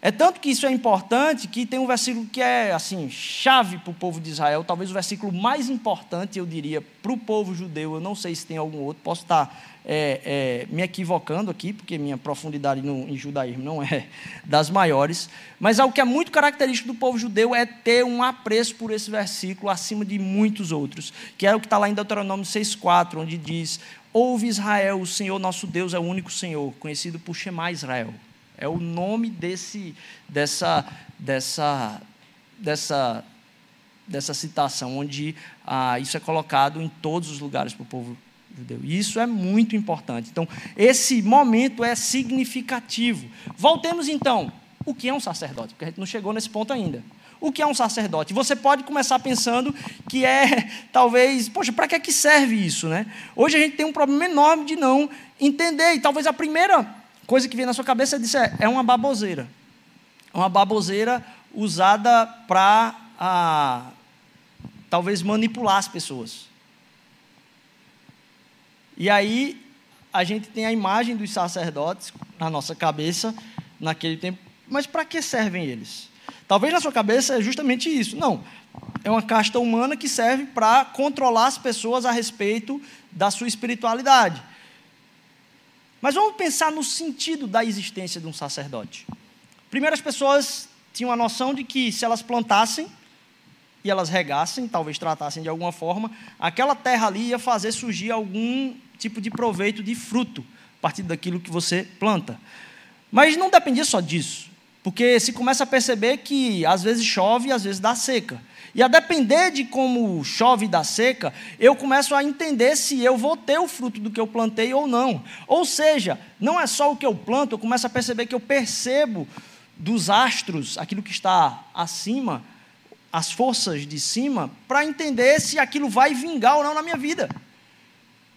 É tanto que isso é importante que tem um versículo que é assim chave para o povo de Israel, talvez o versículo mais importante, eu diria, para o povo judeu. Eu não sei se tem algum outro, posso estar é, é, me equivocando aqui, porque minha profundidade no, em judaísmo não é <laughs> das maiores. Mas algo que é muito característico do povo judeu é ter um apreço por esse versículo acima de muitos outros, que é o que está lá em Deuteronômio 6,4, onde diz: Ouve Israel, o Senhor nosso Deus é o único Senhor, conhecido por Shema Israel. É o nome desse, dessa, dessa, dessa, dessa citação, onde ah, isso é colocado em todos os lugares para o povo judeu. E isso é muito importante. Então, esse momento é significativo. Voltemos então. O que é um sacerdote? Porque a gente não chegou nesse ponto ainda. O que é um sacerdote? Você pode começar pensando que é, <laughs> talvez, poxa, para que, é que serve isso, né? Hoje a gente tem um problema enorme de não entender. E talvez a primeira coisa que vem na sua cabeça é dizer, é uma baboseira. Uma baboseira usada para ah, talvez manipular as pessoas. E aí a gente tem a imagem dos sacerdotes na nossa cabeça naquele tempo, mas para que servem eles? Talvez na sua cabeça é justamente isso. Não, é uma casta humana que serve para controlar as pessoas a respeito da sua espiritualidade. Mas vamos pensar no sentido da existência de um sacerdote. Primeiro, as pessoas tinham a noção de que se elas plantassem, e elas regassem, talvez tratassem de alguma forma, aquela terra ali ia fazer surgir algum tipo de proveito de fruto a partir daquilo que você planta. Mas não dependia só disso, porque se começa a perceber que às vezes chove e às vezes dá seca. E a depender de como chove dá seca, eu começo a entender se eu vou ter o fruto do que eu plantei ou não. Ou seja, não é só o que eu planto, eu começo a perceber que eu percebo dos astros, aquilo que está acima, as forças de cima, para entender se aquilo vai vingar ou não na minha vida.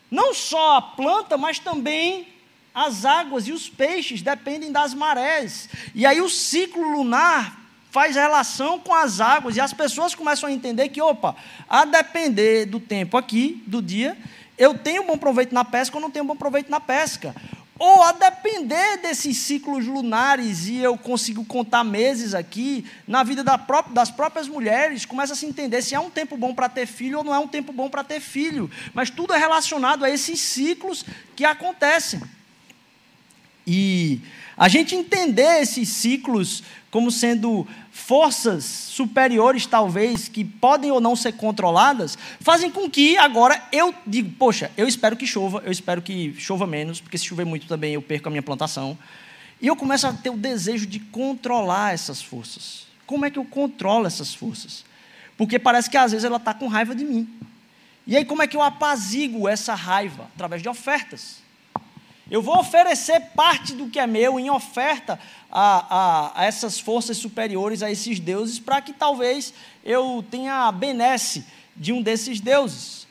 Não só a planta, mas também as águas e os peixes dependem das marés. E aí o ciclo lunar faz relação com as águas e as pessoas começam a entender que, opa, a depender do tempo aqui, do dia, eu tenho bom proveito na pesca ou não tenho bom proveito na pesca. Ou a depender desses ciclos lunares, e eu consigo contar meses aqui, na vida da própria, das próprias mulheres, começa a se entender se é um tempo bom para ter filho ou não é um tempo bom para ter filho. Mas tudo é relacionado a esses ciclos que acontecem. E a gente entender esses ciclos como sendo forças superiores, talvez, que podem ou não ser controladas, fazem com que agora eu digo, poxa, eu espero que chova, eu espero que chova menos, porque se chover muito também eu perco a minha plantação. E eu começo a ter o desejo de controlar essas forças. Como é que eu controlo essas forças? Porque parece que às vezes ela está com raiva de mim. E aí, como é que eu apazigo essa raiva? Através de ofertas. Eu vou oferecer parte do que é meu em oferta a, a, a essas forças superiores, a esses deuses, para que talvez eu tenha a benesse de um desses deuses.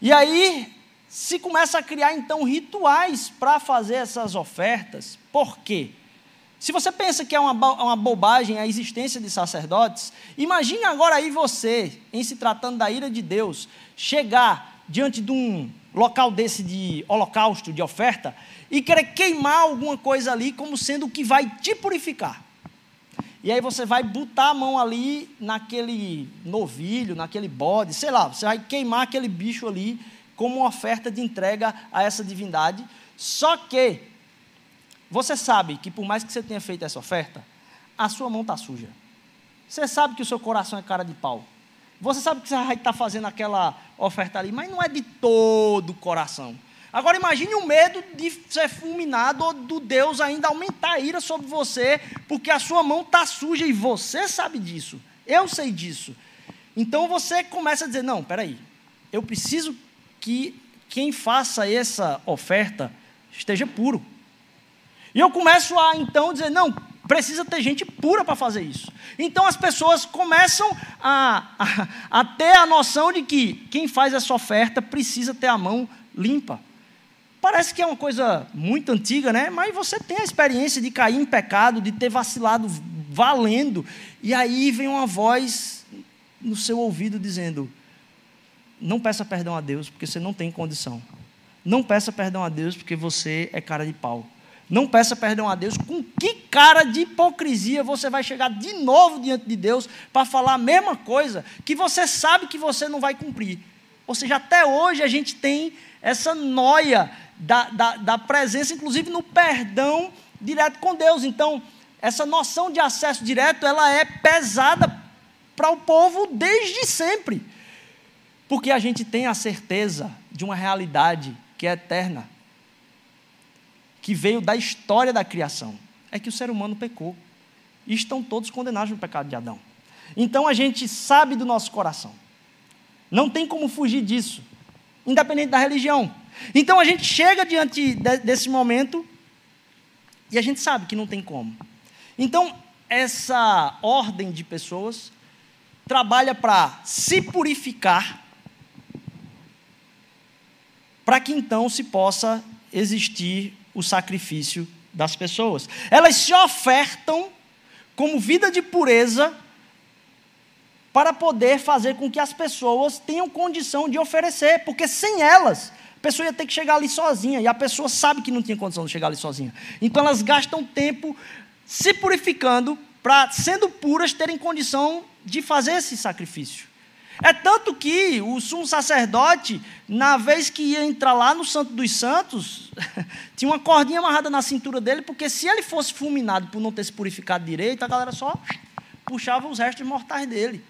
E aí se começa a criar então rituais para fazer essas ofertas. Por quê? Se você pensa que é uma, uma bobagem a existência de sacerdotes, imagine agora aí você, em se tratando da ira de Deus, chegar diante de um local desse de holocausto, de oferta, e querer queimar alguma coisa ali como sendo o que vai te purificar. E aí você vai botar a mão ali naquele novilho, naquele bode, sei lá, você vai queimar aquele bicho ali como uma oferta de entrega a essa divindade. Só que você sabe que por mais que você tenha feito essa oferta, a sua mão está suja. Você sabe que o seu coração é cara de pau. Você sabe que você vai estar fazendo aquela oferta ali, mas não é de todo o coração. Agora imagine o medo de ser fulminado ou do Deus ainda aumentar a ira sobre você, porque a sua mão está suja e você sabe disso. Eu sei disso. Então você começa a dizer: não, peraí, eu preciso que quem faça essa oferta esteja puro. E eu começo a então dizer: não, Precisa ter gente pura para fazer isso. Então as pessoas começam a, a, a, ter a noção de que quem faz essa oferta precisa ter a mão limpa. Parece que é uma coisa muito antiga, né? Mas você tem a experiência de cair em pecado, de ter vacilado valendo, e aí vem uma voz no seu ouvido dizendo: Não peça perdão a Deus, porque você não tem condição. Não peça perdão a Deus, porque você é cara de pau. Não peça perdão a Deus. Com que cara de hipocrisia você vai chegar de novo diante de Deus para falar a mesma coisa que você sabe que você não vai cumprir? Ou seja, até hoje a gente tem essa noia da, da, da presença, inclusive no perdão direto com Deus. Então, essa noção de acesso direto, ela é pesada para o povo desde sempre. Porque a gente tem a certeza de uma realidade que é eterna que veio da história da criação, é que o ser humano pecou. E estão todos condenados no pecado de Adão. Então a gente sabe do nosso coração. Não tem como fugir disso, independente da religião. Então a gente chega diante de, desse momento e a gente sabe que não tem como. Então, essa ordem de pessoas trabalha para se purificar, para que então se possa existir o sacrifício das pessoas. Elas se ofertam como vida de pureza para poder fazer com que as pessoas tenham condição de oferecer, porque sem elas, a pessoa ia ter que chegar ali sozinha, e a pessoa sabe que não tinha condição de chegar ali sozinha. Então elas gastam tempo se purificando para, sendo puras, terem condição de fazer esse sacrifício. É tanto que o sumo sacerdote, na vez que ia entrar lá no Santo dos Santos, <laughs> tinha uma cordinha amarrada na cintura dele, porque se ele fosse fulminado por não ter se purificado direito, a galera só puxava os restos mortais dele.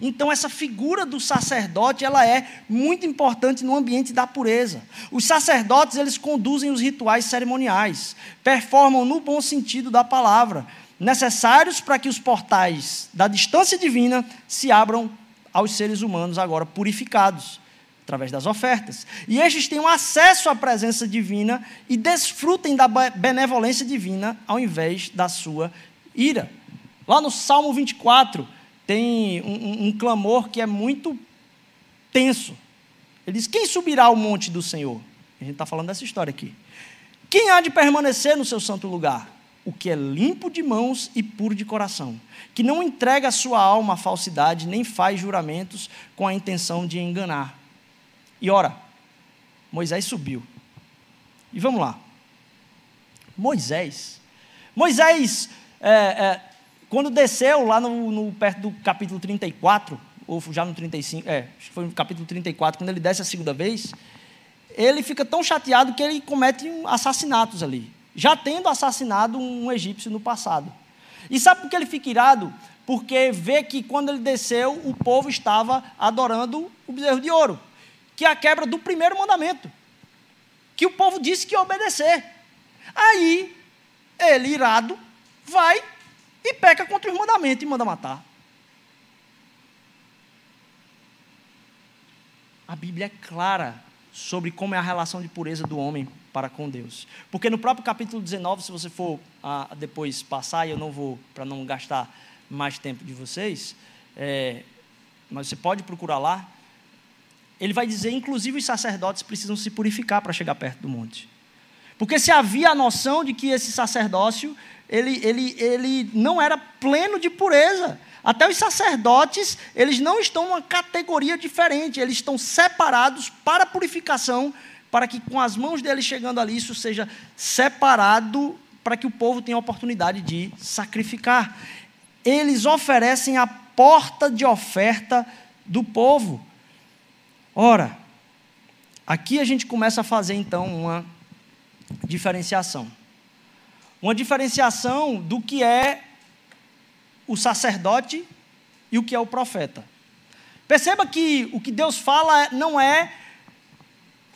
Então essa figura do sacerdote, ela é muito importante no ambiente da pureza. Os sacerdotes, eles conduzem os rituais cerimoniais, performam no bom sentido da palavra, necessários para que os portais da distância divina se abram aos seres humanos agora purificados através das ofertas. E estes tenham acesso à presença divina e desfrutem da benevolência divina ao invés da sua ira. Lá no Salmo 24, tem um, um, um clamor que é muito tenso. Ele diz: Quem subirá ao monte do Senhor? A gente está falando dessa história aqui. Quem há de permanecer no seu santo lugar? O que é limpo de mãos e puro de coração, que não entrega a sua alma à falsidade, nem faz juramentos com a intenção de enganar. E ora, Moisés subiu. E vamos lá. Moisés. Moisés é, é, quando desceu lá no, no, perto do capítulo 34, ou já no 35, é, foi no capítulo 34, quando ele desce a segunda vez, ele fica tão chateado que ele comete assassinatos ali, já tendo assassinado um egípcio no passado. E sabe por que ele fica irado? Porque vê que quando ele desceu, o povo estava adorando o bezerro de ouro, que é a quebra do primeiro mandamento, que o povo disse que ia obedecer. Aí, ele, irado, vai e peca contra os mandamentos e manda matar. A Bíblia é clara sobre como é a relação de pureza do homem para com Deus. Porque no próprio capítulo 19, se você for ah, depois passar, e eu não vou, para não gastar mais tempo de vocês, é, mas você pode procurar lá, ele vai dizer, inclusive os sacerdotes precisam se purificar para chegar perto do monte. Porque se havia a noção de que esse sacerdócio ele, ele, ele não era pleno de pureza. Até os sacerdotes, eles não estão numa categoria diferente, eles estão separados para purificação, para que com as mãos deles chegando ali, isso seja separado, para que o povo tenha a oportunidade de sacrificar. Eles oferecem a porta de oferta do povo. Ora, aqui a gente começa a fazer então uma diferenciação uma diferenciação do que é o sacerdote e o que é o profeta. Perceba que o que Deus fala não é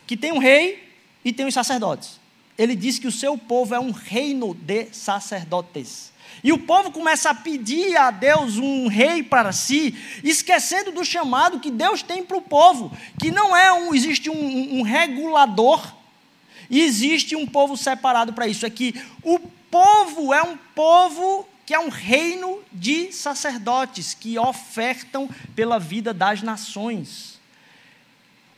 que tem um rei e tem os sacerdotes. Ele diz que o seu povo é um reino de sacerdotes. E o povo começa a pedir a Deus um rei para si, esquecendo do chamado que Deus tem para o povo, que não é um, existe um, um regulador, e existe um povo separado para isso. É que o povo é um povo que é um reino de sacerdotes que ofertam pela vida das nações.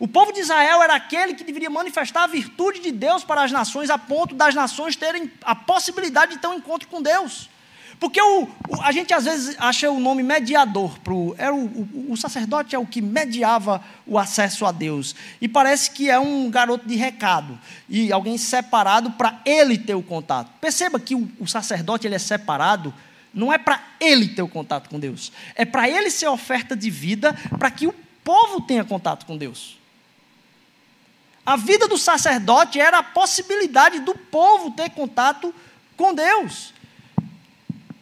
O povo de Israel era aquele que deveria manifestar a virtude de Deus para as nações, a ponto das nações terem a possibilidade de ter um encontro com Deus. Porque o, o, a gente às vezes acha o nome mediador. Pro, era o, o, o, sacerdote é o que mediava o acesso a Deus. E parece que é um garoto de recado. E alguém separado para ele ter o contato. Perceba que o, sacerdote ele é separado. Não é para ele ter o contato com Deus. É para ele ser oferta de vida para que o povo tenha contato com Deus. A vida do sacerdote era a possibilidade do povo ter contato com Deus.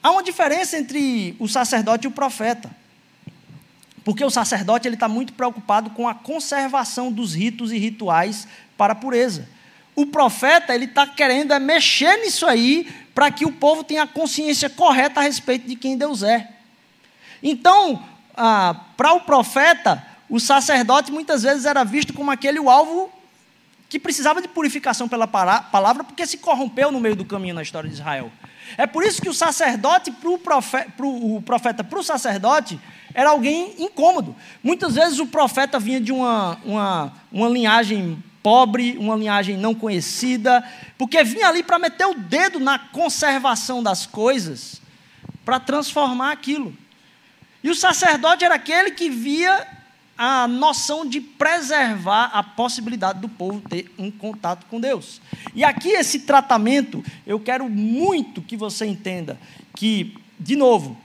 Há uma diferença entre o sacerdote e o profeta. Porque o sacerdote ele está muito preocupado com a conservação dos ritos e rituais para a pureza. O profeta ele está querendo é mexer nisso aí para que o povo tenha a consciência correta a respeito de quem Deus é. Então, ah, para o profeta, o sacerdote muitas vezes era visto como aquele o alvo que precisava de purificação pela palavra, porque se corrompeu no meio do caminho na história de Israel. É por isso que o sacerdote, para profeta, o profeta para o sacerdote, era alguém incômodo. Muitas vezes o profeta vinha de uma, uma, uma linhagem pobre, uma linhagem não conhecida, porque vinha ali para meter o dedo na conservação das coisas, para transformar aquilo. E o sacerdote era aquele que via a noção de preservar a possibilidade do povo ter um contato com Deus. E aqui esse tratamento, eu quero muito que você entenda que, de novo,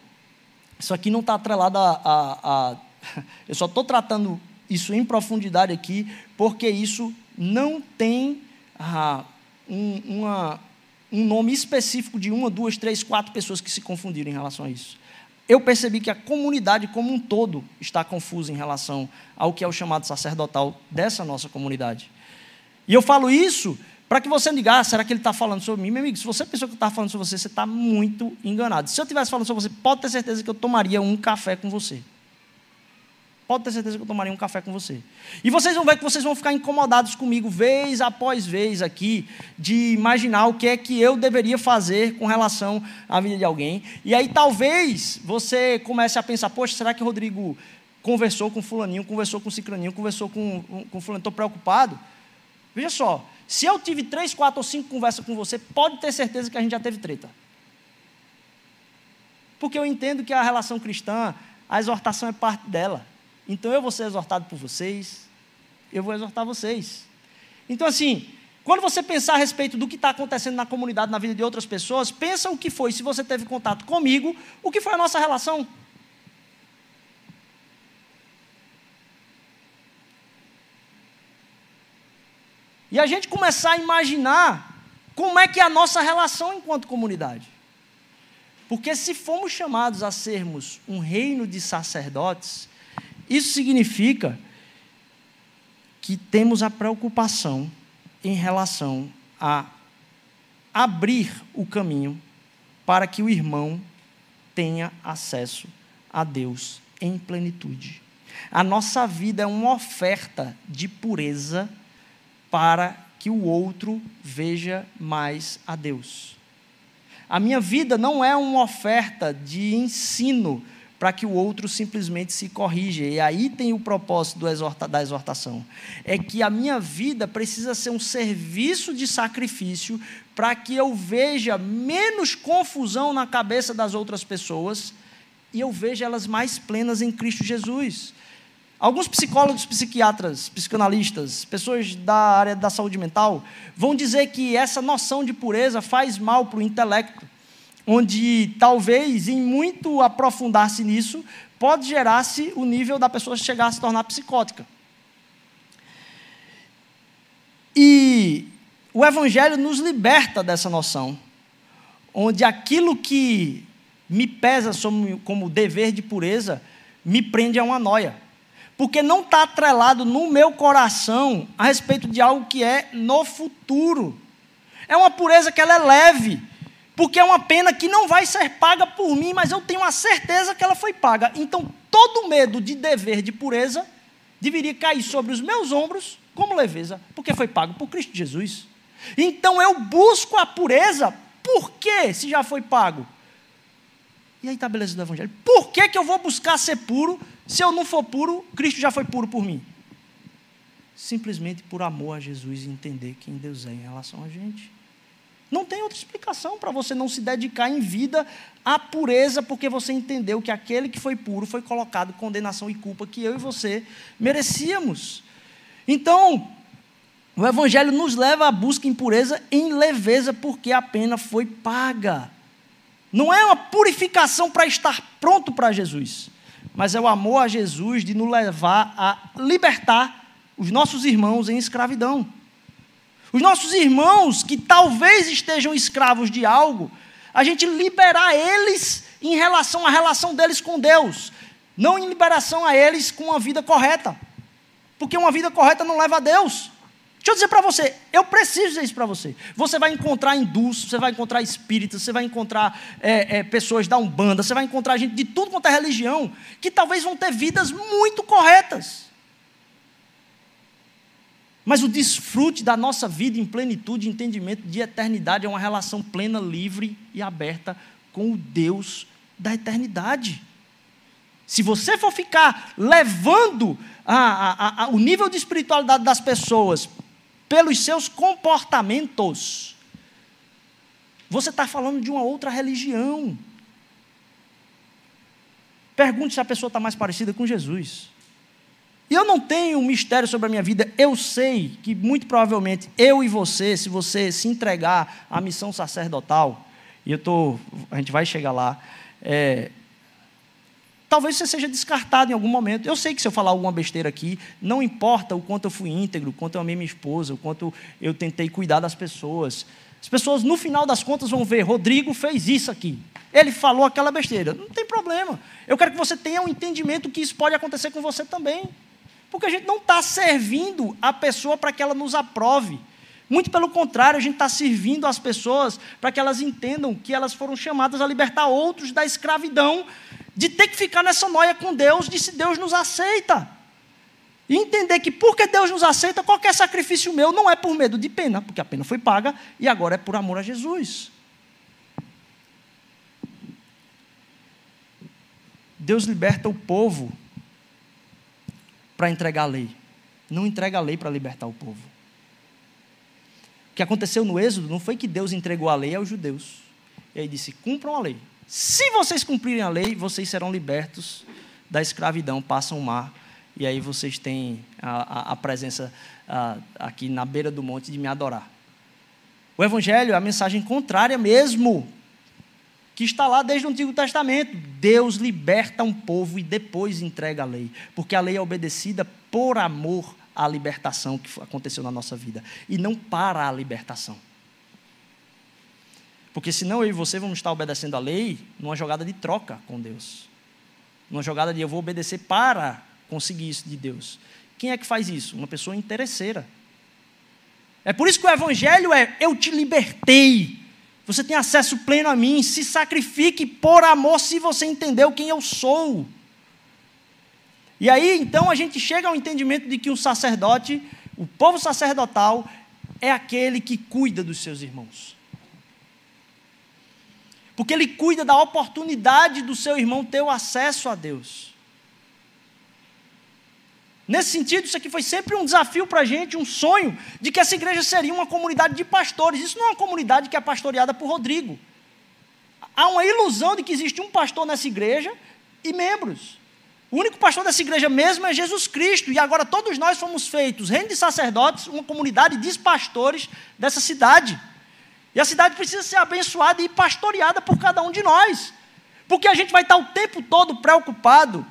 isso aqui não está atrelado a, a, a <laughs> eu só estou tratando isso em profundidade aqui, porque isso não tem ah, um, uma, um nome específico de uma, duas, três, quatro pessoas que se confundiram em relação a isso. Eu percebi que a comunidade como um todo está confusa em relação ao que é o chamado sacerdotal dessa nossa comunidade. E eu falo isso para que você diga, ah, será que ele está falando sobre mim? Meu amigo, se você pensou que eu estava falando sobre você, você está muito enganado. Se eu estivesse falando sobre você, pode ter certeza que eu tomaria um café com você. Pode ter certeza que eu tomaria um café com você. E vocês vão ver que vocês vão ficar incomodados comigo, vez após vez aqui, de imaginar o que é que eu deveria fazer com relação à vida de alguém. E aí talvez você comece a pensar, poxa, será que o Rodrigo conversou com fulaninho, conversou com cicraninho, conversou com, com fulaninho, estou preocupado? Veja só, se eu tive três, quatro ou cinco conversas com você, pode ter certeza que a gente já teve treta. Porque eu entendo que a relação cristã, a exortação é parte dela. Então eu vou ser exortado por vocês, eu vou exortar vocês. Então, assim, quando você pensar a respeito do que está acontecendo na comunidade, na vida de outras pessoas, pensa o que foi, se você teve contato comigo, o que foi a nossa relação. E a gente começar a imaginar como é que é a nossa relação enquanto comunidade. Porque se fomos chamados a sermos um reino de sacerdotes, isso significa que temos a preocupação em relação a abrir o caminho para que o irmão tenha acesso a Deus em plenitude. A nossa vida é uma oferta de pureza para que o outro veja mais a Deus. A minha vida não é uma oferta de ensino para que o outro simplesmente se corrija. E aí tem o propósito exorta, da exortação. É que a minha vida precisa ser um serviço de sacrifício para que eu veja menos confusão na cabeça das outras pessoas e eu veja elas mais plenas em Cristo Jesus. Alguns psicólogos, psiquiatras, psicanalistas, pessoas da área da saúde mental, vão dizer que essa noção de pureza faz mal para o intelecto onde talvez, em muito aprofundar-se nisso, pode gerar-se o nível da pessoa chegar a se tornar psicótica. E o Evangelho nos liberta dessa noção, onde aquilo que me pesa como dever de pureza me prende a uma noia. Porque não está atrelado no meu coração a respeito de algo que é no futuro. É uma pureza que ela é leve, porque é uma pena que não vai ser paga por mim, mas eu tenho a certeza que ela foi paga. Então, todo medo de dever de pureza deveria cair sobre os meus ombros como leveza, porque foi pago por Cristo Jesus. Então, eu busco a pureza, por quê, se já foi pago? E aí está a beleza do Evangelho. Por que, que eu vou buscar ser puro, se eu não for puro, Cristo já foi puro por mim? Simplesmente por amor a Jesus e entender quem Deus é em relação a gente. Não tem outra explicação para você não se dedicar em vida à pureza, porque você entendeu que aquele que foi puro foi colocado condenação e culpa que eu e você merecíamos. Então, o Evangelho nos leva à busca em pureza em leveza, porque a pena foi paga. Não é uma purificação para estar pronto para Jesus, mas é o amor a Jesus de nos levar a libertar os nossos irmãos em escravidão. Os nossos irmãos que talvez estejam escravos de algo, a gente liberar eles em relação à relação deles com Deus, não em liberação a eles com uma vida correta, porque uma vida correta não leva a Deus. Deixa eu dizer para você, eu preciso dizer isso para você. Você vai encontrar hindus, você vai encontrar espíritas, você vai encontrar é, é, pessoas da Umbanda, você vai encontrar gente de tudo quanto é religião, que talvez vão ter vidas muito corretas. Mas o desfrute da nossa vida em plenitude, entendimento de eternidade é uma relação plena, livre e aberta com o Deus da eternidade. Se você for ficar levando a, a, a, o nível de espiritualidade das pessoas pelos seus comportamentos, você está falando de uma outra religião. Pergunte se a pessoa está mais parecida com Jesus. E eu não tenho um mistério sobre a minha vida. Eu sei que muito provavelmente eu e você, se você se entregar à missão sacerdotal, e eu tô, a gente vai chegar lá, é, talvez você seja descartado em algum momento. Eu sei que se eu falar alguma besteira aqui, não importa o quanto eu fui íntegro, o quanto eu amei minha esposa, o quanto eu tentei cuidar das pessoas. As pessoas, no final das contas, vão ver: Rodrigo fez isso aqui. Ele falou aquela besteira. Não tem problema. Eu quero que você tenha um entendimento que isso pode acontecer com você também. Porque a gente não está servindo a pessoa para que ela nos aprove. Muito pelo contrário, a gente está servindo as pessoas para que elas entendam que elas foram chamadas a libertar outros da escravidão, de ter que ficar nessa noia com Deus, de se Deus nos aceita. E entender que porque Deus nos aceita, qualquer sacrifício meu não é por medo de pena, porque a pena foi paga e agora é por amor a Jesus. Deus liberta o povo para entregar a lei. Não entrega a lei para libertar o povo. O que aconteceu no Êxodo não foi que Deus entregou a lei aos judeus. E aí disse: cumpram a lei. Se vocês cumprirem a lei, vocês serão libertos da escravidão, passam o mar. E aí vocês têm a, a, a presença a, aqui na beira do monte de me adorar. O Evangelho é a mensagem contrária mesmo que está lá desde o Antigo Testamento. Deus liberta um povo e depois entrega a lei, porque a lei é obedecida por amor à libertação que aconteceu na nossa vida e não para a libertação. Porque senão eu e você vamos estar obedecendo a lei numa jogada de troca com Deus. Numa jogada de eu vou obedecer para conseguir isso de Deus. Quem é que faz isso? Uma pessoa interesseira. É por isso que o evangelho é eu te libertei você tem acesso pleno a mim. Se sacrifique por amor se você entendeu quem eu sou. E aí, então, a gente chega ao entendimento de que o sacerdote, o povo sacerdotal, é aquele que cuida dos seus irmãos. Porque ele cuida da oportunidade do seu irmão ter o acesso a Deus. Nesse sentido, isso aqui foi sempre um desafio para a gente, um sonho, de que essa igreja seria uma comunidade de pastores. Isso não é uma comunidade que é pastoreada por Rodrigo. Há uma ilusão de que existe um pastor nessa igreja e membros. O único pastor dessa igreja mesmo é Jesus Cristo, e agora todos nós fomos feitos, reino de sacerdotes, uma comunidade de pastores dessa cidade. E a cidade precisa ser abençoada e pastoreada por cada um de nós, porque a gente vai estar o tempo todo preocupado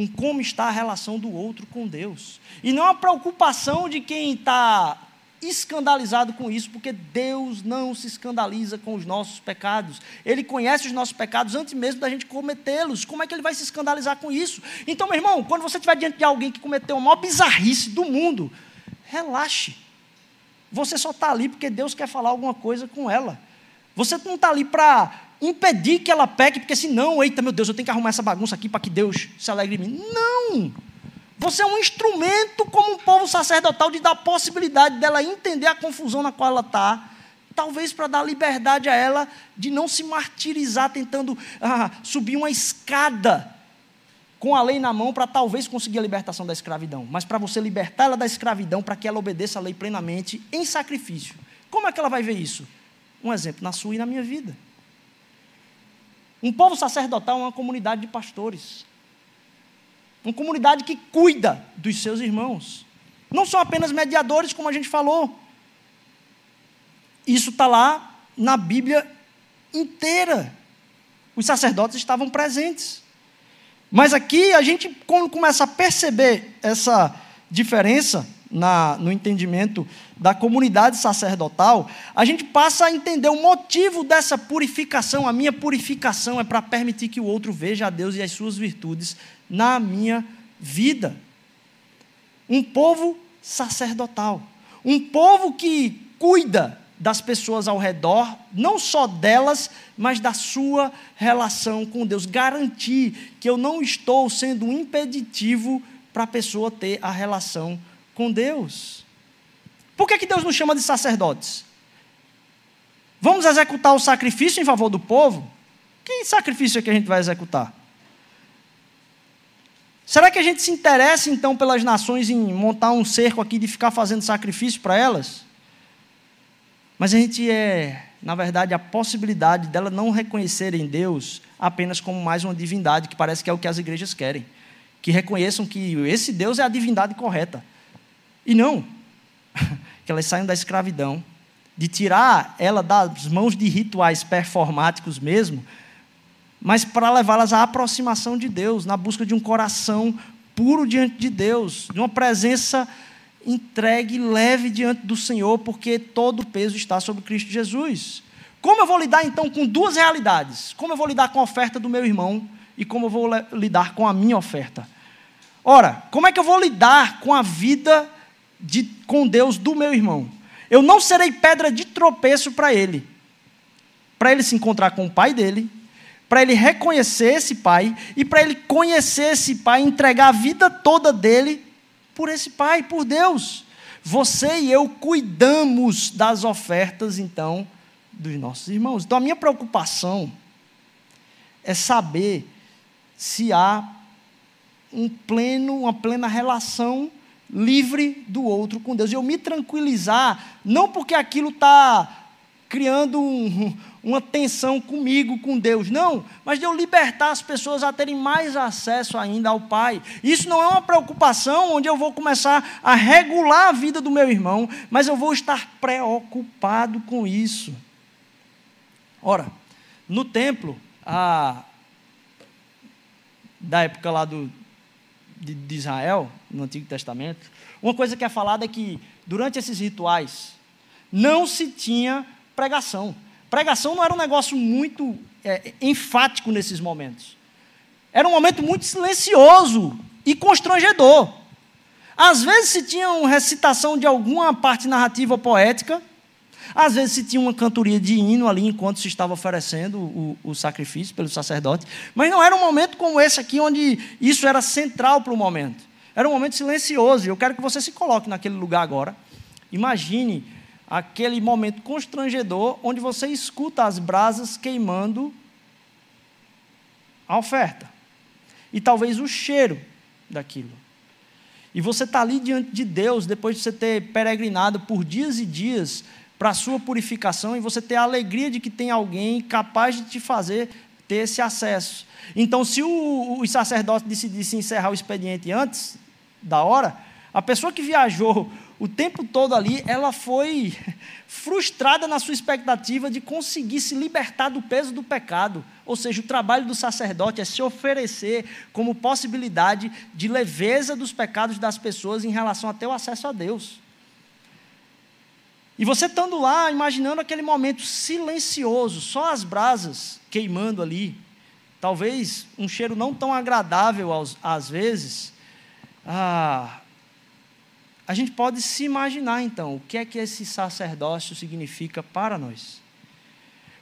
com como está a relação do outro com Deus. E não a preocupação de quem está escandalizado com isso, porque Deus não se escandaliza com os nossos pecados. Ele conhece os nossos pecados antes mesmo da gente cometê-los. Como é que ele vai se escandalizar com isso? Então, meu irmão, quando você estiver diante de alguém que cometeu a maior bizarrice do mundo, relaxe. Você só está ali porque Deus quer falar alguma coisa com ela. Você não está ali para impedir que ela peque, porque senão, eita meu Deus, eu tenho que arrumar essa bagunça aqui para que Deus se alegre em mim. Não! Você é um instrumento, como um povo sacerdotal, de dar possibilidade dela entender a confusão na qual ela está. Talvez para dar liberdade a ela de não se martirizar tentando ah, subir uma escada com a lei na mão para talvez conseguir a libertação da escravidão. Mas para você libertar ela da escravidão, para que ela obedeça a lei plenamente, em sacrifício. Como é que ela vai ver isso? Um exemplo na sua e na minha vida. Um povo sacerdotal é uma comunidade de pastores. Uma comunidade que cuida dos seus irmãos. Não são apenas mediadores, como a gente falou. Isso está lá na Bíblia inteira. Os sacerdotes estavam presentes. Mas aqui a gente, quando começa a perceber essa diferença, na, no entendimento da comunidade sacerdotal, a gente passa a entender o motivo dessa purificação. A minha purificação é para permitir que o outro veja a Deus e as suas virtudes na minha vida. Um povo sacerdotal, um povo que cuida das pessoas ao redor, não só delas, mas da sua relação com Deus. Garantir que eu não estou sendo um impeditivo para a pessoa ter a relação com Deus. Por que, que Deus nos chama de sacerdotes? Vamos executar o sacrifício em favor do povo? Que sacrifício é que a gente vai executar? Será que a gente se interessa então pelas nações em montar um cerco aqui de ficar fazendo sacrifício para elas? Mas a gente é, na verdade, a possibilidade dela não reconhecerem Deus apenas como mais uma divindade, que parece que é o que as igrejas querem. Que reconheçam que esse Deus é a divindade correta. E não, <laughs> que elas saiam da escravidão, de tirar ela das mãos de rituais performáticos mesmo, mas para levá-las à aproximação de Deus, na busca de um coração puro diante de Deus, de uma presença entregue, leve diante do Senhor, porque todo o peso está sobre Cristo Jesus. Como eu vou lidar então com duas realidades? Como eu vou lidar com a oferta do meu irmão e como eu vou lidar com a minha oferta? Ora, como é que eu vou lidar com a vida de, com Deus do meu irmão? Eu não serei pedra de tropeço para ele. Para ele se encontrar com o pai dele, para ele reconhecer esse pai e para ele conhecer esse pai, entregar a vida toda dele por esse pai, por Deus. Você e eu cuidamos das ofertas, então, dos nossos irmãos. Então, a minha preocupação é saber se há um pleno, uma plena relação livre do outro com Deus. Eu me tranquilizar, não porque aquilo está criando um, <laughs> uma tensão comigo, com Deus. Não, mas de eu libertar as pessoas a terem mais acesso ainda ao Pai. Isso não é uma preocupação onde eu vou começar a regular a vida do meu irmão, mas eu vou estar preocupado com isso. Ora, no templo, a, da época lá do, de, de Israel, no Antigo Testamento, uma coisa que é falada é que durante esses rituais não se tinha pregação. Pregação não era um negócio muito é, enfático nesses momentos. Era um momento muito silencioso e constrangedor. Às vezes se tinha uma recitação de alguma parte narrativa poética, às vezes se tinha uma cantoria de hino ali enquanto se estava oferecendo o, o sacrifício pelo sacerdote, mas não era um momento como esse aqui, onde isso era central para o momento. Era um momento silencioso. Eu quero que você se coloque naquele lugar agora. Imagine aquele momento constrangedor onde você escuta as brasas queimando a oferta. E talvez o cheiro daquilo. E você está ali diante de Deus, depois de você ter peregrinado por dias e dias para a sua purificação, e você ter a alegria de que tem alguém capaz de te fazer ter esse acesso. Então, se o, o sacerdote decidisse encerrar o expediente antes da hora, a pessoa que viajou o tempo todo ali, ela foi <laughs> frustrada na sua expectativa de conseguir se libertar do peso do pecado. Ou seja, o trabalho do sacerdote é se oferecer como possibilidade de leveza dos pecados das pessoas em relação até o acesso a Deus. E você estando lá, imaginando aquele momento silencioso, só as brasas queimando ali, talvez um cheiro não tão agradável aos, às vezes, ah, a gente pode se imaginar então o que é que esse sacerdócio significa para nós.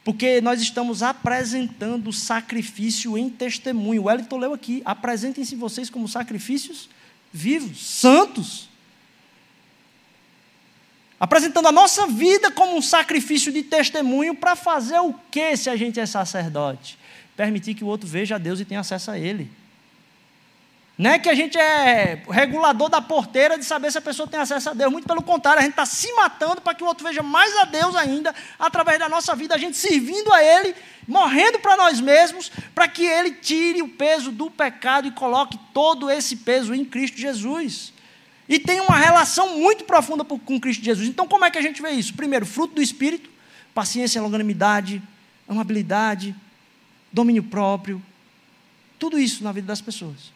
Porque nós estamos apresentando sacrifício em testemunho. O Wellington leu aqui: apresentem-se vocês como sacrifícios vivos, santos. Apresentando a nossa vida como um sacrifício de testemunho para fazer o que se a gente é sacerdote? Permitir que o outro veja a Deus e tenha acesso a Ele. Não é que a gente é regulador da porteira de saber se a pessoa tem acesso a Deus. Muito pelo contrário, a gente está se matando para que o outro veja mais a Deus ainda, através da nossa vida, a gente servindo a Ele, morrendo para nós mesmos, para que Ele tire o peso do pecado e coloque todo esse peso em Cristo Jesus. E tem uma relação muito profunda com Cristo Jesus. Então, como é que a gente vê isso? Primeiro, fruto do Espírito, paciência, longanimidade, amabilidade, domínio próprio, tudo isso na vida das pessoas.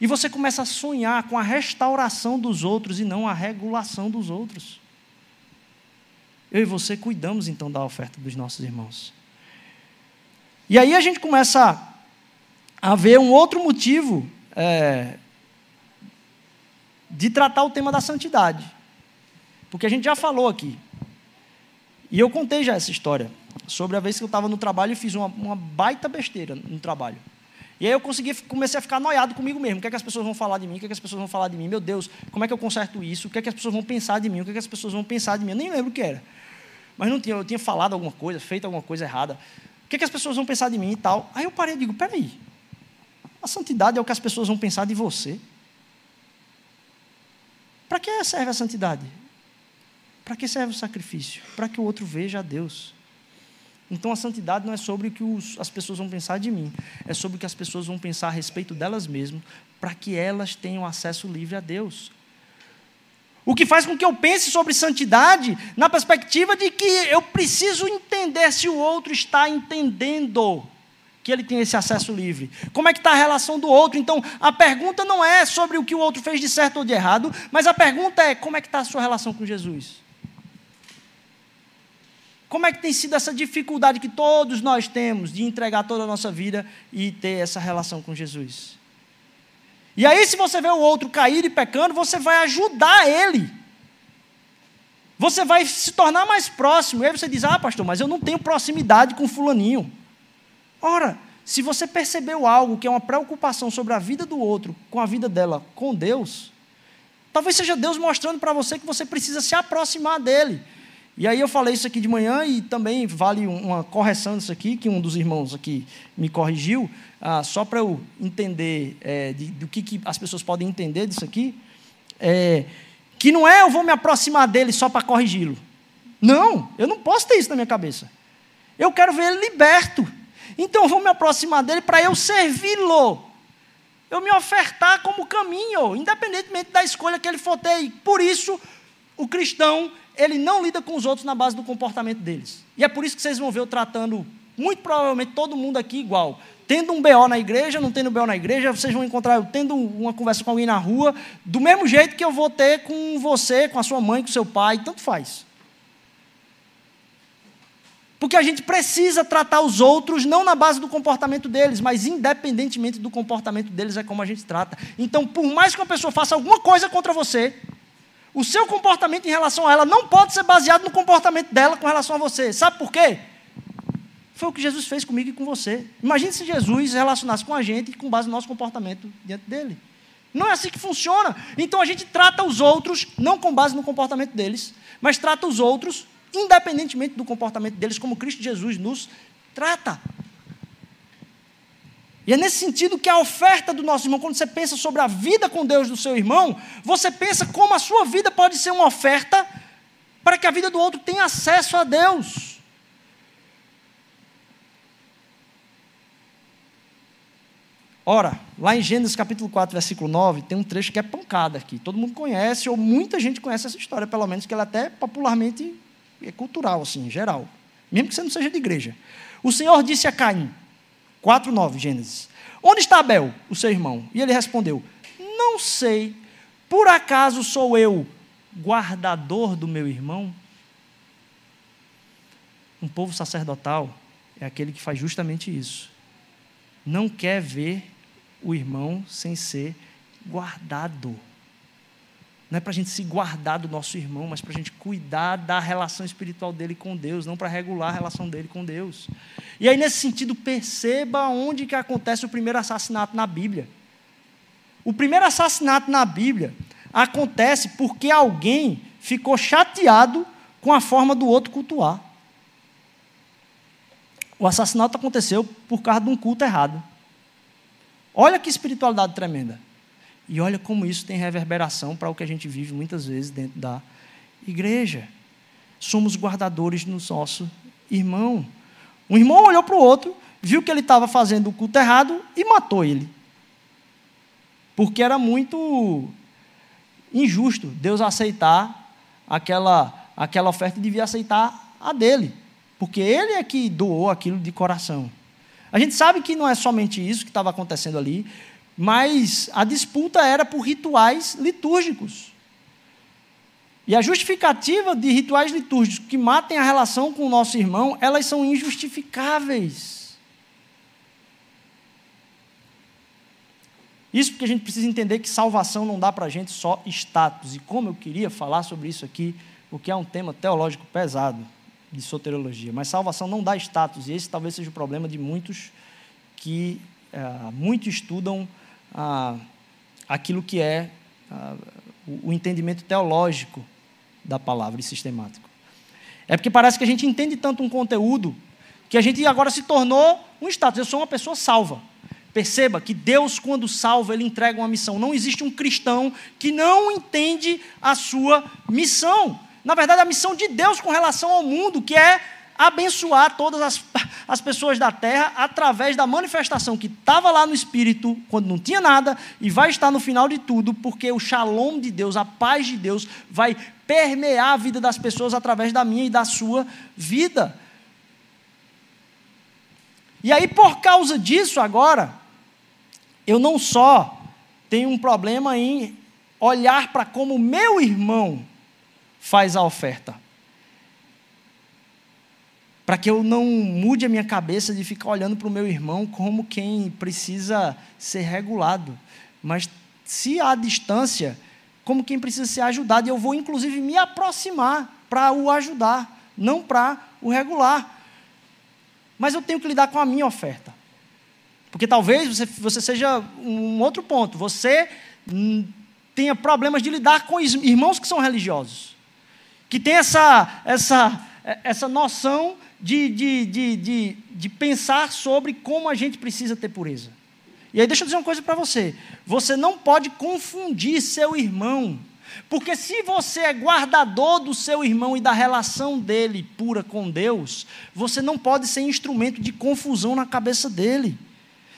E você começa a sonhar com a restauração dos outros e não a regulação dos outros. Eu e você cuidamos então da oferta dos nossos irmãos. E aí a gente começa a ver um outro motivo é, de tratar o tema da santidade. Porque a gente já falou aqui. E eu contei já essa história sobre a vez que eu estava no trabalho e fiz uma, uma baita besteira no trabalho. E aí eu consegui, comecei a ficar noiado comigo mesmo. O que é que as pessoas vão falar de mim? O que é que as pessoas vão falar de mim? Meu Deus, como é que eu conserto isso? O que é que as pessoas vão pensar de mim? O que é que as pessoas vão pensar de mim? Eu nem lembro o que era. Mas não tinha, eu tinha falado alguma coisa, feito alguma coisa errada. O que é que as pessoas vão pensar de mim e tal? Aí eu parei e digo, peraí, a santidade é o que as pessoas vão pensar de você? Para que serve a santidade? Para que serve o sacrifício? Para que o outro veja a Deus. Então a santidade não é sobre o que os, as pessoas vão pensar de mim, é sobre o que as pessoas vão pensar a respeito delas mesmas, para que elas tenham acesso livre a Deus. O que faz com que eu pense sobre santidade na perspectiva de que eu preciso entender se o outro está entendendo que ele tem esse acesso livre. Como é que está a relação do outro? Então, a pergunta não é sobre o que o outro fez de certo ou de errado, mas a pergunta é como é que está a sua relação com Jesus? Como é que tem sido essa dificuldade que todos nós temos de entregar toda a nossa vida e ter essa relação com Jesus? E aí, se você vê o outro cair e pecando, você vai ajudar ele. Você vai se tornar mais próximo. E aí você diz: Ah, pastor, mas eu não tenho proximidade com Fulaninho. Ora, se você percebeu algo que é uma preocupação sobre a vida do outro, com a vida dela, com Deus, talvez seja Deus mostrando para você que você precisa se aproximar dele. E aí eu falei isso aqui de manhã e também vale uma correção disso aqui, que um dos irmãos aqui me corrigiu, ah, só para eu entender é, de, do que, que, as pessoas podem entender disso aqui, é, que não é eu vou me aproximar dele só para corrigi-lo. Não, eu não posso ter isso na minha cabeça. Eu quero ver ele liberto. Então eu vou me aproximar dele para eu servi-lo. Eu me ofertar como caminho, independentemente da escolha que ele for ter. Por isso, o cristão ele não lida com os outros na base do comportamento deles. E é por isso que vocês vão ver eu tratando, muito provavelmente, todo mundo aqui igual. Tendo um BO na igreja, não tendo BO na igreja, vocês vão encontrar eu tendo uma conversa com alguém na rua, do mesmo jeito que eu vou ter com você, com a sua mãe, com seu pai, tanto faz. Porque a gente precisa tratar os outros não na base do comportamento deles, mas independentemente do comportamento deles é como a gente trata. Então, por mais que uma pessoa faça alguma coisa contra você, o seu comportamento em relação a ela não pode ser baseado no comportamento dela com relação a você. Sabe por quê? Foi o que Jesus fez comigo e com você. Imagine se Jesus relacionasse com a gente com base no nosso comportamento diante dele. Não é assim que funciona. Então a gente trata os outros não com base no comportamento deles, mas trata os outros independentemente do comportamento deles, como Cristo Jesus nos trata. E é nesse sentido que a oferta do nosso irmão, quando você pensa sobre a vida com Deus do seu irmão, você pensa como a sua vida pode ser uma oferta para que a vida do outro tenha acesso a Deus. Ora, lá em Gênesis capítulo 4, versículo 9, tem um trecho que é pancada aqui. Todo mundo conhece, ou muita gente conhece essa história, pelo menos, que ela é até popularmente é cultural, assim, geral. Mesmo que você não seja de igreja. O Senhor disse a Caim: 4:9, Gênesis. Onde está Abel, o seu irmão? E ele respondeu: Não sei. Por acaso sou eu guardador do meu irmão? Um povo sacerdotal é aquele que faz justamente isso. Não quer ver o irmão sem ser guardado. Não é para a gente se guardar do nosso irmão, mas para a gente cuidar da relação espiritual dele com Deus, não para regular a relação dele com Deus. E aí, nesse sentido, perceba onde que acontece o primeiro assassinato na Bíblia. O primeiro assassinato na Bíblia acontece porque alguém ficou chateado com a forma do outro cultuar. O assassinato aconteceu por causa de um culto errado. Olha que espiritualidade tremenda. E olha como isso tem reverberação para o que a gente vive muitas vezes dentro da igreja. Somos guardadores no nosso irmão. Um irmão olhou para o outro, viu que ele estava fazendo o culto errado e matou ele. Porque era muito injusto Deus aceitar aquela, aquela oferta e devia aceitar a dele. Porque ele é que doou aquilo de coração. A gente sabe que não é somente isso que estava acontecendo ali, mas a disputa era por rituais litúrgicos. E a justificativa de rituais litúrgicos que matem a relação com o nosso irmão, elas são injustificáveis. Isso porque a gente precisa entender que salvação não dá para a gente só status. E como eu queria falar sobre isso aqui, porque é um tema teológico pesado de soteriologia. Mas salvação não dá status, e esse talvez seja o problema de muitos que é, muito estudam aquilo que é o, o entendimento teológico da palavra e sistemático. É porque parece que a gente entende tanto um conteúdo que a gente agora se tornou um status. Eu sou uma pessoa salva. Perceba que Deus, quando salva, Ele entrega uma missão. Não existe um cristão que não entende a sua missão. Na verdade, a missão de Deus com relação ao mundo, que é abençoar todas as, <laughs> as pessoas da terra através da manifestação que estava lá no Espírito, quando não tinha nada, e vai estar no final de tudo, porque o shalom de Deus, a paz de Deus, vai permear a vida das pessoas através da minha e da sua vida. E aí, por causa disso, agora, eu não só tenho um problema em olhar para como meu irmão faz a oferta para que eu não mude a minha cabeça de ficar olhando para o meu irmão como quem precisa ser regulado, mas se há distância, como quem precisa ser ajudado, e eu vou inclusive me aproximar para o ajudar, não para o regular. Mas eu tenho que lidar com a minha oferta. Porque talvez você, você seja um outro ponto. Você hum, tenha problemas de lidar com irmãos que são religiosos. Que tem essa, essa, essa noção de, de, de, de, de pensar sobre como a gente precisa ter pureza. E aí deixa eu dizer uma coisa para você. Você não pode confundir seu irmão. Porque se você é guardador do seu irmão e da relação dele pura com Deus, você não pode ser instrumento de confusão na cabeça dele.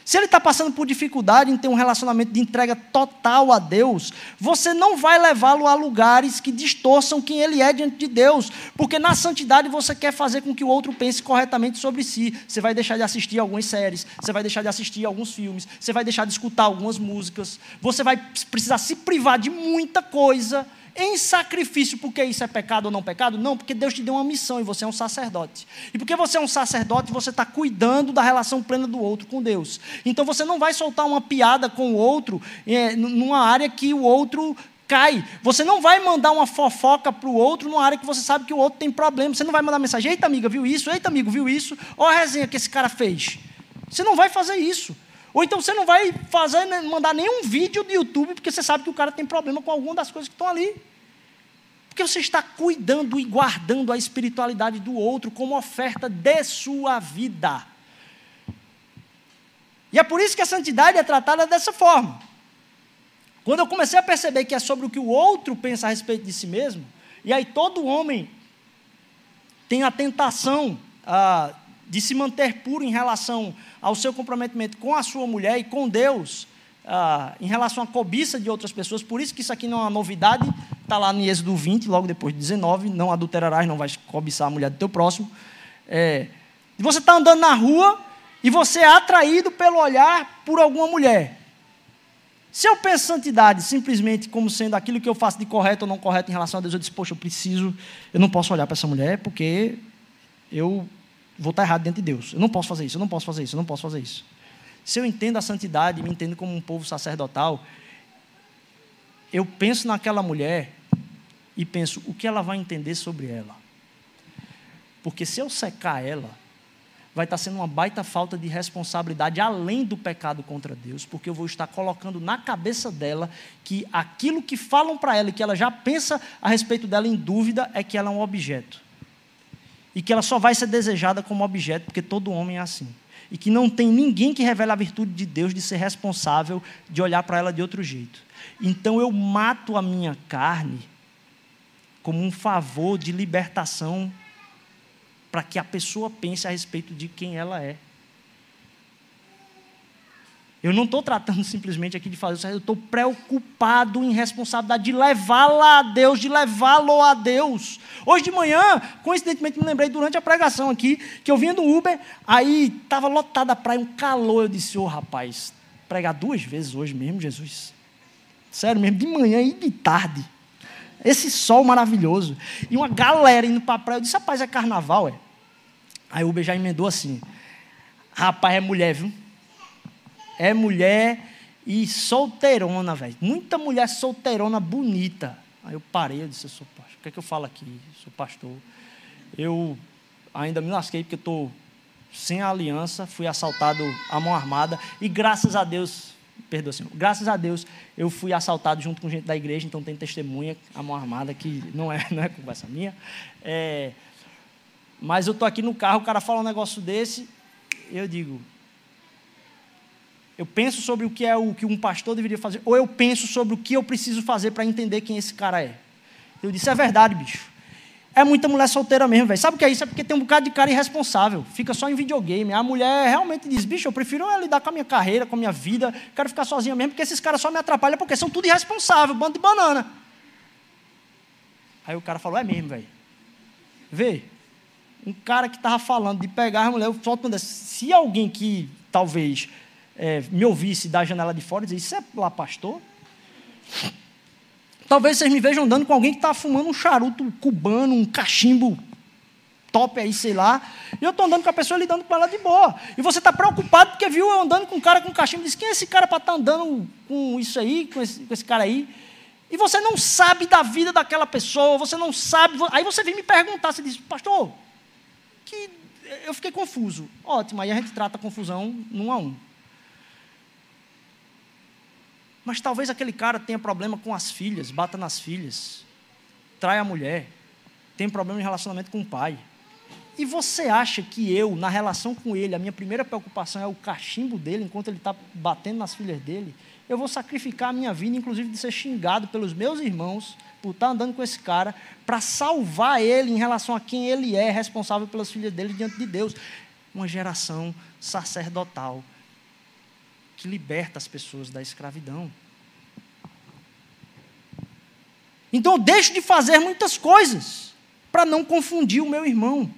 Se ele está passando por dificuldade em ter um relacionamento de entrega total a Deus, você não vai levá-lo a lugares que distorçam quem ele é diante de Deus, porque na santidade você quer fazer com que o outro pense corretamente sobre si. Você vai deixar de assistir algumas séries, você vai deixar de assistir alguns filmes, você vai deixar de escutar algumas músicas, você vai precisar se privar de muita coisa em sacrifício, porque isso é pecado ou não pecado? Não, porque Deus te deu uma missão e você é um sacerdote. E porque você é um sacerdote, você está cuidando da relação plena do outro com Deus. Então você não vai soltar uma piada com o outro é, numa área que o outro cai. Você não vai mandar uma fofoca para o outro numa área que você sabe que o outro tem problema. Você não vai mandar mensagem: eita, amiga, viu isso? Eita, amigo, viu isso? Olha a resenha que esse cara fez. Você não vai fazer isso. Ou então você não vai fazer, né, mandar nenhum vídeo do YouTube, porque você sabe que o cara tem problema com alguma das coisas que estão ali. Porque você está cuidando e guardando a espiritualidade do outro como oferta de sua vida. E é por isso que a santidade é tratada dessa forma. Quando eu comecei a perceber que é sobre o que o outro pensa a respeito de si mesmo, e aí todo homem tem a tentação ah, de se manter puro em relação ao seu comprometimento com a sua mulher e com Deus, ah, em relação à cobiça de outras pessoas. Por isso que isso aqui não é uma novidade, está lá no Êxodo 20, logo depois de 19, não adulterarás, não vais cobiçar a mulher do teu próximo. É, você está andando na rua e você é atraído pelo olhar por alguma mulher. Se eu penso santidade simplesmente como sendo aquilo que eu faço de correto ou não correto em relação a Deus, eu disse, poxa, eu preciso, eu não posso olhar para essa mulher porque eu vou estar errado diante de Deus. Eu não posso fazer isso, eu não posso fazer isso, eu não posso fazer isso. Se eu entendo a santidade me entendo como um povo sacerdotal, eu penso naquela mulher e penso o que ela vai entender sobre ela. Porque se eu secar ela, vai estar sendo uma baita falta de responsabilidade além do pecado contra Deus, porque eu vou estar colocando na cabeça dela que aquilo que falam para ela e que ela já pensa a respeito dela em dúvida é que ela é um objeto e que ela só vai ser desejada como objeto, porque todo homem é assim. E que não tem ninguém que revele a virtude de Deus de ser responsável de olhar para ela de outro jeito. Então eu mato a minha carne como um favor de libertação para que a pessoa pense a respeito de quem ela é. Eu não estou tratando simplesmente aqui de fazer isso, eu estou preocupado em responsabilidade de levá-la a Deus, de levá-lo a Deus. Hoje de manhã, coincidentemente, me lembrei durante a pregação aqui, que eu vinha do Uber, aí estava lotada a praia, um calor. Eu disse, ô oh, rapaz, pregar duas vezes hoje mesmo, Jesus. Sério mesmo, de manhã e de tarde. Esse sol maravilhoso. E uma galera indo para a praia. Eu disse, rapaz, é carnaval, é? Aí o Uber já emendou assim. Rapaz, é mulher, viu? É mulher e solteirona, velho. Muita mulher solteirona bonita. Aí eu parei, eu disse, eu sou pastor. O que é que eu falo aqui? Eu sou pastor. Eu ainda me lasquei porque estou sem aliança, fui assaltado à mão armada e graças a Deus, perdoa Senhor, graças a Deus eu fui assaltado junto com gente da igreja, então tem testemunha à mão armada que não é, <laughs> não é conversa minha. É, mas eu estou aqui no carro, o cara fala um negócio desse, eu digo, eu penso sobre o que é o que um pastor deveria fazer, ou eu penso sobre o que eu preciso fazer para entender quem esse cara é. Eu disse, é verdade, bicho. É muita mulher solteira mesmo, velho. Sabe o que é isso? É porque tem um bocado de cara irresponsável. Fica só em videogame. A mulher realmente diz, bicho, eu prefiro lidar com a minha carreira, com a minha vida. Quero ficar sozinha mesmo, porque esses caras só me atrapalham porque são tudo irresponsável, bando de banana. Aí o cara falou, é mesmo, velho. Vê, um cara que estava falando de pegar a mulher, eu solto Se alguém que talvez é, me ouvisse da janela de fora e dizer, isso é lá pastor? Talvez vocês me vejam andando com alguém que está fumando um charuto cubano, um cachimbo top aí, sei lá. E eu estou andando com a pessoa lidando com ela de boa. E você está preocupado porque viu eu andando com um cara com cachimbo e disse: quem é esse cara para estar tá andando com isso aí, com esse, com esse cara aí? E você não sabe da vida daquela pessoa, você não sabe. Aí você vem me perguntar, você diz, pastor, que eu fiquei confuso. Ótimo, aí a gente trata a confusão num a um. Mas talvez aquele cara tenha problema com as filhas, bata nas filhas, trai a mulher, tem problema em relacionamento com o pai. E você acha que eu, na relação com ele, a minha primeira preocupação é o cachimbo dele, enquanto ele está batendo nas filhas dele? Eu vou sacrificar a minha vida, inclusive de ser xingado pelos meus irmãos, por estar andando com esse cara, para salvar ele em relação a quem ele é, responsável pelas filhas dele diante de Deus. Uma geração sacerdotal que liberta as pessoas da escravidão. Então eu deixo de fazer muitas coisas para não confundir o meu irmão.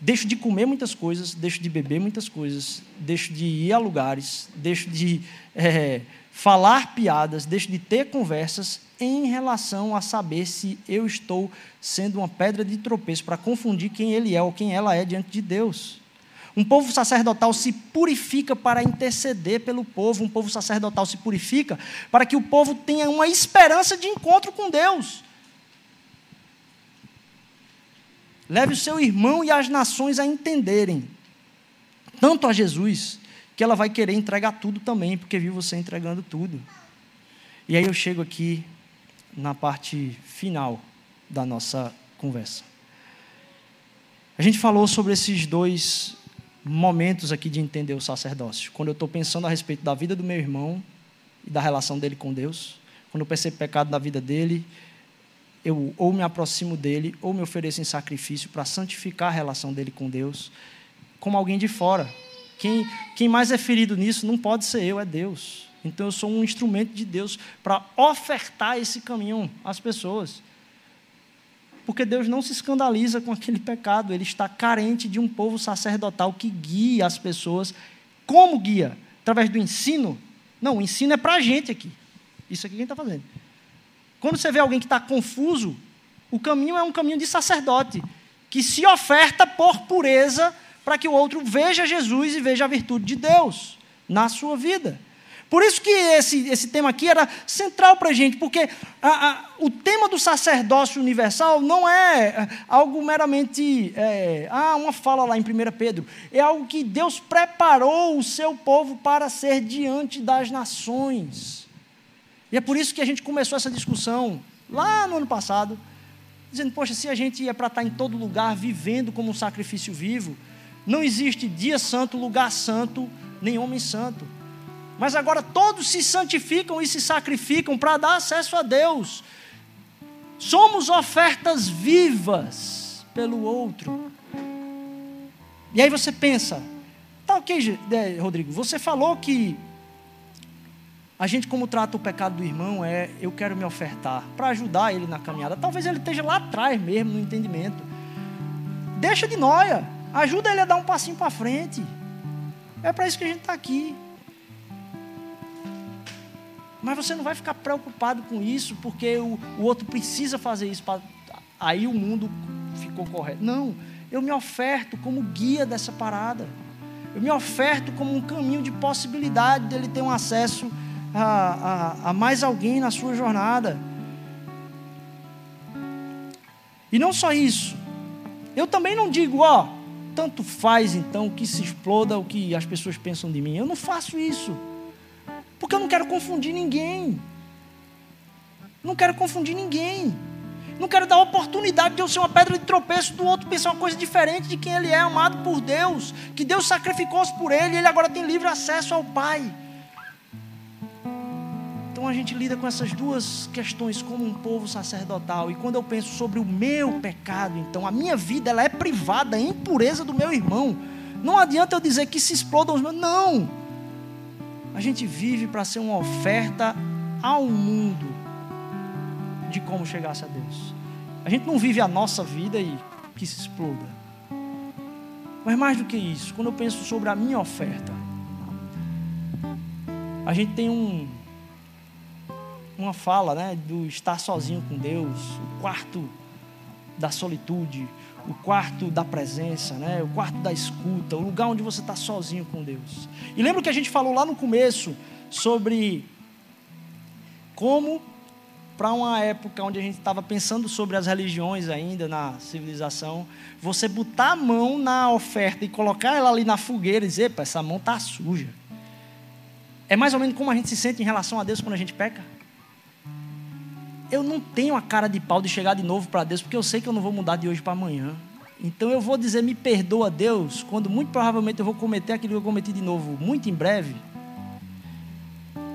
Deixo de comer muitas coisas, deixo de beber muitas coisas, deixo de ir a lugares, deixo de é, <laughs> falar piadas, deixo de ter conversas em relação a saber se eu estou sendo uma pedra de tropeço para confundir quem ele é ou quem ela é diante de Deus. Um povo sacerdotal se purifica para interceder pelo povo, um povo sacerdotal se purifica para que o povo tenha uma esperança de encontro com Deus. Leve o seu irmão e as nações a entenderem, tanto a Jesus, que ela vai querer entregar tudo também, porque viu você entregando tudo. E aí eu chego aqui na parte final da nossa conversa. A gente falou sobre esses dois momentos aqui de entender o sacerdócio. Quando eu estou pensando a respeito da vida do meu irmão e da relação dele com Deus, quando eu percebo pecado na vida dele eu ou me aproximo dele, ou me ofereço em sacrifício para santificar a relação dele com Deus, como alguém de fora. Quem, quem mais é ferido nisso não pode ser eu, é Deus. Então eu sou um instrumento de Deus para ofertar esse caminho às pessoas. Porque Deus não se escandaliza com aquele pecado, ele está carente de um povo sacerdotal que guia as pessoas. Como guia? Através do ensino? Não, o ensino é para a gente aqui. Isso aqui quem está fazendo. Quando você vê alguém que está confuso, o caminho é um caminho de sacerdote, que se oferta por pureza para que o outro veja Jesus e veja a virtude de Deus na sua vida. Por isso que esse, esse tema aqui era central para a gente, porque a, a, o tema do sacerdócio universal não é, é algo meramente, é, ah, uma fala lá em 1 Pedro, é algo que Deus preparou o seu povo para ser diante das nações. E é por isso que a gente começou essa discussão lá no ano passado, dizendo: poxa, se a gente é para estar em todo lugar vivendo como um sacrifício vivo, não existe dia santo, lugar santo, nem homem santo. Mas agora todos se santificam e se sacrificam para dar acesso a Deus. Somos ofertas vivas pelo outro. E aí você pensa, tá ok, é, Rodrigo, você falou que a gente, como trata o pecado do irmão, é eu quero me ofertar para ajudar ele na caminhada. Talvez ele esteja lá atrás mesmo, no entendimento. Deixa de noia. Ajuda ele a dar um passinho para frente. É para isso que a gente está aqui. Mas você não vai ficar preocupado com isso, porque o, o outro precisa fazer isso. Pra, aí o mundo ficou correto. Não. Eu me oferto como guia dessa parada. Eu me oferto como um caminho de possibilidade dele ter um acesso a, a, a mais alguém na sua jornada. E não só isso, eu também não digo, ó, tanto faz então que se exploda o que as pessoas pensam de mim. Eu não faço isso, porque eu não quero confundir ninguém. Não quero confundir ninguém. Não quero dar oportunidade de eu ser uma pedra de tropeço do outro pensar uma coisa diferente de quem ele é, amado por Deus, que Deus sacrificou-se por ele e ele agora tem livre acesso ao Pai. Então a gente lida com essas duas questões como um povo sacerdotal. E quando eu penso sobre o meu pecado, então a minha vida ela é privada, a impureza do meu irmão. Não adianta eu dizer que se explodam os meus. Não! A gente vive para ser uma oferta ao mundo de como chegasse a Deus. A gente não vive a nossa vida e que se exploda. Mas mais do que isso, quando eu penso sobre a minha oferta, a gente tem um uma fala né, do estar sozinho com Deus, o quarto da solitude, o quarto da presença, né? o quarto da escuta, o lugar onde você está sozinho com Deus. E lembra que a gente falou lá no começo sobre como, para uma época onde a gente estava pensando sobre as religiões ainda na civilização, você botar a mão na oferta e colocar ela ali na fogueira e dizer: essa mão está suja. É mais ou menos como a gente se sente em relação a Deus quando a gente peca. Eu não tenho a cara de pau de chegar de novo para Deus, porque eu sei que eu não vou mudar de hoje para amanhã. Então eu vou dizer, me perdoa Deus, quando muito provavelmente eu vou cometer aquilo que eu cometi de novo, muito em breve.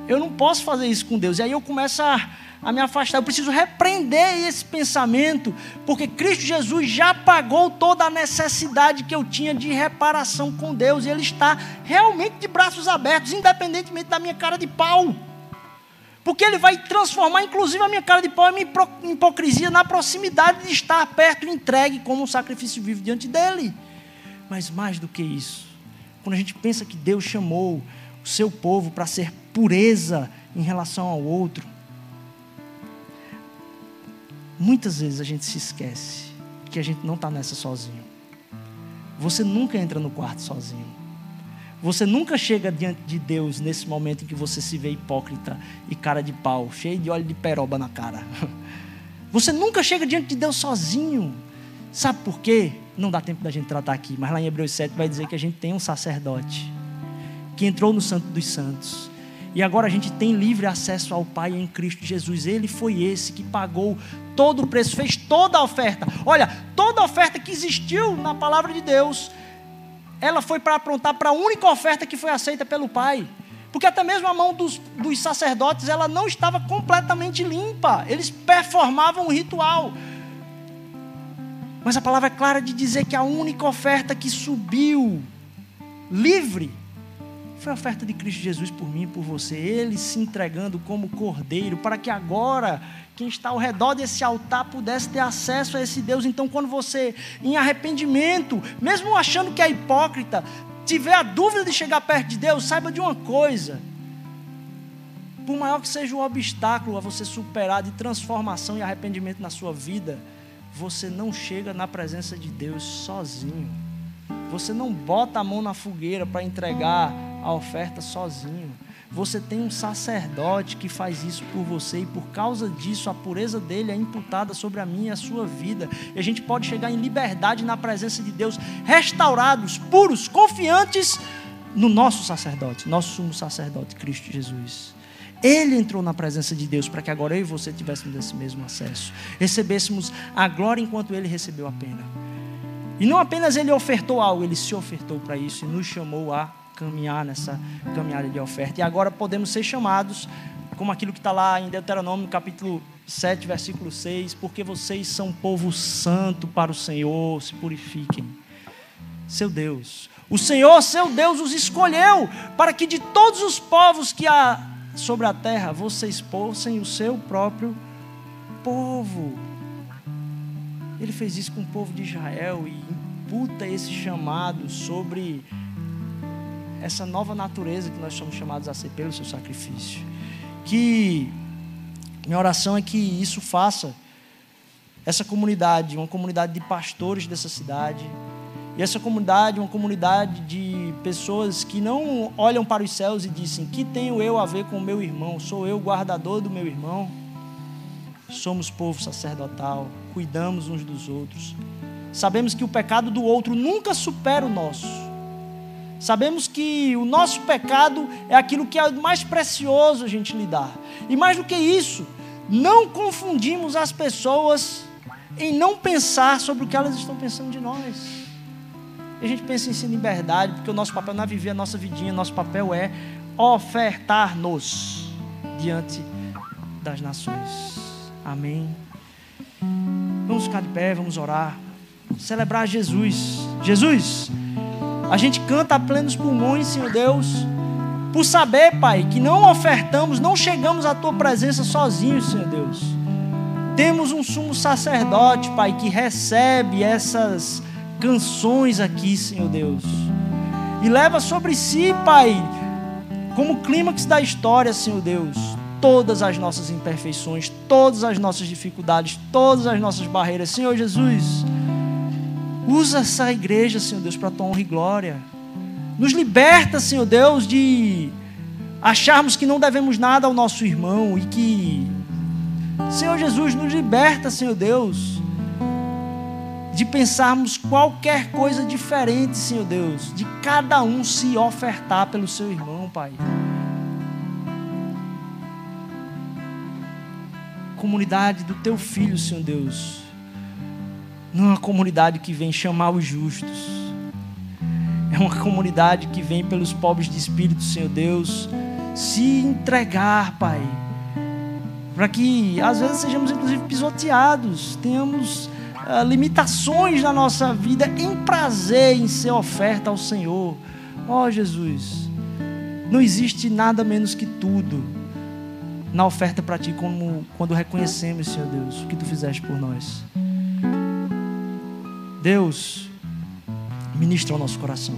Eu não posso fazer isso com Deus. E aí eu começo a, a me afastar. Eu preciso repreender esse pensamento, porque Cristo Jesus já pagou toda a necessidade que eu tinha de reparação com Deus. E Ele está realmente de braços abertos, independentemente da minha cara de pau. Porque Ele vai transformar, inclusive, a minha cara de pau e minha hipocrisia na proximidade de estar perto, entregue como um sacrifício vivo diante dEle. Mas mais do que isso, quando a gente pensa que Deus chamou o seu povo para ser pureza em relação ao outro, Muitas vezes a gente se esquece que a gente não está nessa sozinho. Você nunca entra no quarto sozinho. Você nunca chega diante de Deus nesse momento em que você se vê hipócrita e cara de pau, cheio de óleo de peroba na cara. <laughs> Você nunca chega diante de Deus sozinho. Sabe por quê? Não dá tempo da gente tratar aqui, mas lá em Hebreus 7 vai dizer que a gente tem um sacerdote que entrou no Santo dos Santos e agora a gente tem livre acesso ao Pai em Cristo Jesus. Ele foi esse que pagou todo o preço, fez toda a oferta. Olha, toda a oferta que existiu na palavra de Deus, ela foi para aprontar para a única oferta que foi aceita pelo Pai. Porque até mesmo a mão dos, dos sacerdotes, ela não estava completamente limpa. Eles performavam um ritual. Mas a palavra é clara de dizer que a única oferta que subiu livre foi a oferta de Cristo Jesus por mim e por você. Ele se entregando como cordeiro, para que agora quem está ao redor desse altar pudesse ter acesso a esse Deus. Então, quando você, em arrependimento, mesmo achando que é hipócrita, tiver a dúvida de chegar perto de Deus, saiba de uma coisa. Por maior que seja o obstáculo a você superar de transformação e arrependimento na sua vida, você não chega na presença de Deus sozinho. Você não bota a mão na fogueira para entregar a oferta sozinho. Você tem um sacerdote que faz isso por você e por causa disso a pureza dele é imputada sobre a minha e a sua vida. E a gente pode chegar em liberdade na presença de Deus, restaurados, puros, confiantes no nosso sacerdote, nosso sumo sacerdote, Cristo Jesus. Ele entrou na presença de Deus para que agora eu e você tivéssemos esse mesmo acesso, recebêssemos a glória enquanto ele recebeu a pena. E não apenas ele ofertou algo, ele se ofertou para isso e nos chamou a caminhar nessa caminhada de oferta. E agora podemos ser chamados, como aquilo que está lá em Deuteronômio, capítulo 7, versículo 6, porque vocês são povo santo para o Senhor, se purifiquem. Seu Deus, o Senhor, seu Deus, os escolheu para que de todos os povos que há sobre a terra, vocês fossem o seu próprio povo. Ele fez isso com o povo de Israel e imputa esse chamado sobre essa nova natureza que nós somos chamados a ser pelo seu sacrifício. Que minha oração é que isso faça essa comunidade, uma comunidade de pastores dessa cidade, e essa comunidade, uma comunidade de pessoas que não olham para os céus e dizem: "Que tenho eu a ver com o meu irmão? Sou eu guardador do meu irmão?" Somos povo sacerdotal, cuidamos uns dos outros. Sabemos que o pecado do outro nunca supera o nosso. Sabemos que o nosso pecado é aquilo que é mais precioso a gente lidar. E mais do que isso, não confundimos as pessoas em não pensar sobre o que elas estão pensando de nós. E a gente pensa em si liberdade, porque o nosso papel não é viver a nossa vidinha, nosso papel é ofertar-nos diante das nações. Amém. Vamos ficar de pé, vamos orar, celebrar Jesus. Jesus. A gente canta a plenos pulmões, Senhor Deus, por saber, Pai, que não ofertamos, não chegamos à Tua presença sozinhos, Senhor Deus. Temos um sumo sacerdote, Pai, que recebe essas canções aqui, Senhor Deus, e leva sobre si, Pai, como clímax da história, Senhor Deus, todas as nossas imperfeições, todas as nossas dificuldades, todas as nossas barreiras. Senhor Jesus, Usa essa igreja, Senhor Deus, para a tua honra e glória. Nos liberta, Senhor Deus, de acharmos que não devemos nada ao nosso irmão e que, Senhor Jesus, nos liberta, Senhor Deus, de pensarmos qualquer coisa diferente, Senhor Deus, de cada um se ofertar pelo seu irmão, Pai. Comunidade do teu filho, Senhor Deus não é uma comunidade que vem chamar os justos. É uma comunidade que vem pelos pobres de espírito, Senhor Deus, se entregar, Pai. Para que às vezes sejamos inclusive pisoteados, tenhamos uh, limitações na nossa vida em prazer em ser oferta ao Senhor. Ó oh, Jesus, não existe nada menos que tudo na oferta para Ti, como quando reconhecemos, Senhor Deus, o que Tu fizeste por nós. Deus, ministra ao nosso coração,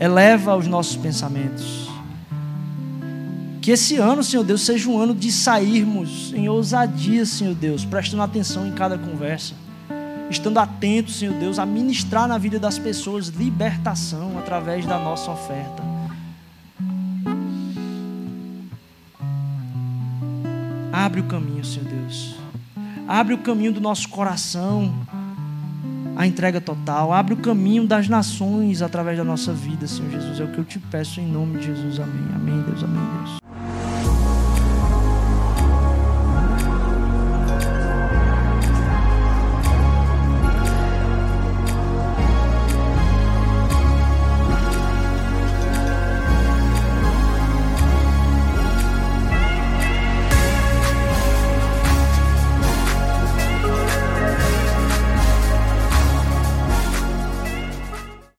eleva os nossos pensamentos. Que esse ano, Senhor Deus, seja um ano de sairmos em ousadia, Senhor Deus, prestando atenção em cada conversa, estando atentos, Senhor Deus, a ministrar na vida das pessoas libertação através da nossa oferta. Abre o caminho, Senhor Deus. Abre o caminho do nosso coração a entrega total, abre o caminho das nações através da nossa vida, Senhor Jesus. É o que eu te peço em nome de Jesus. Amém. Amém, Deus. Amém, Deus.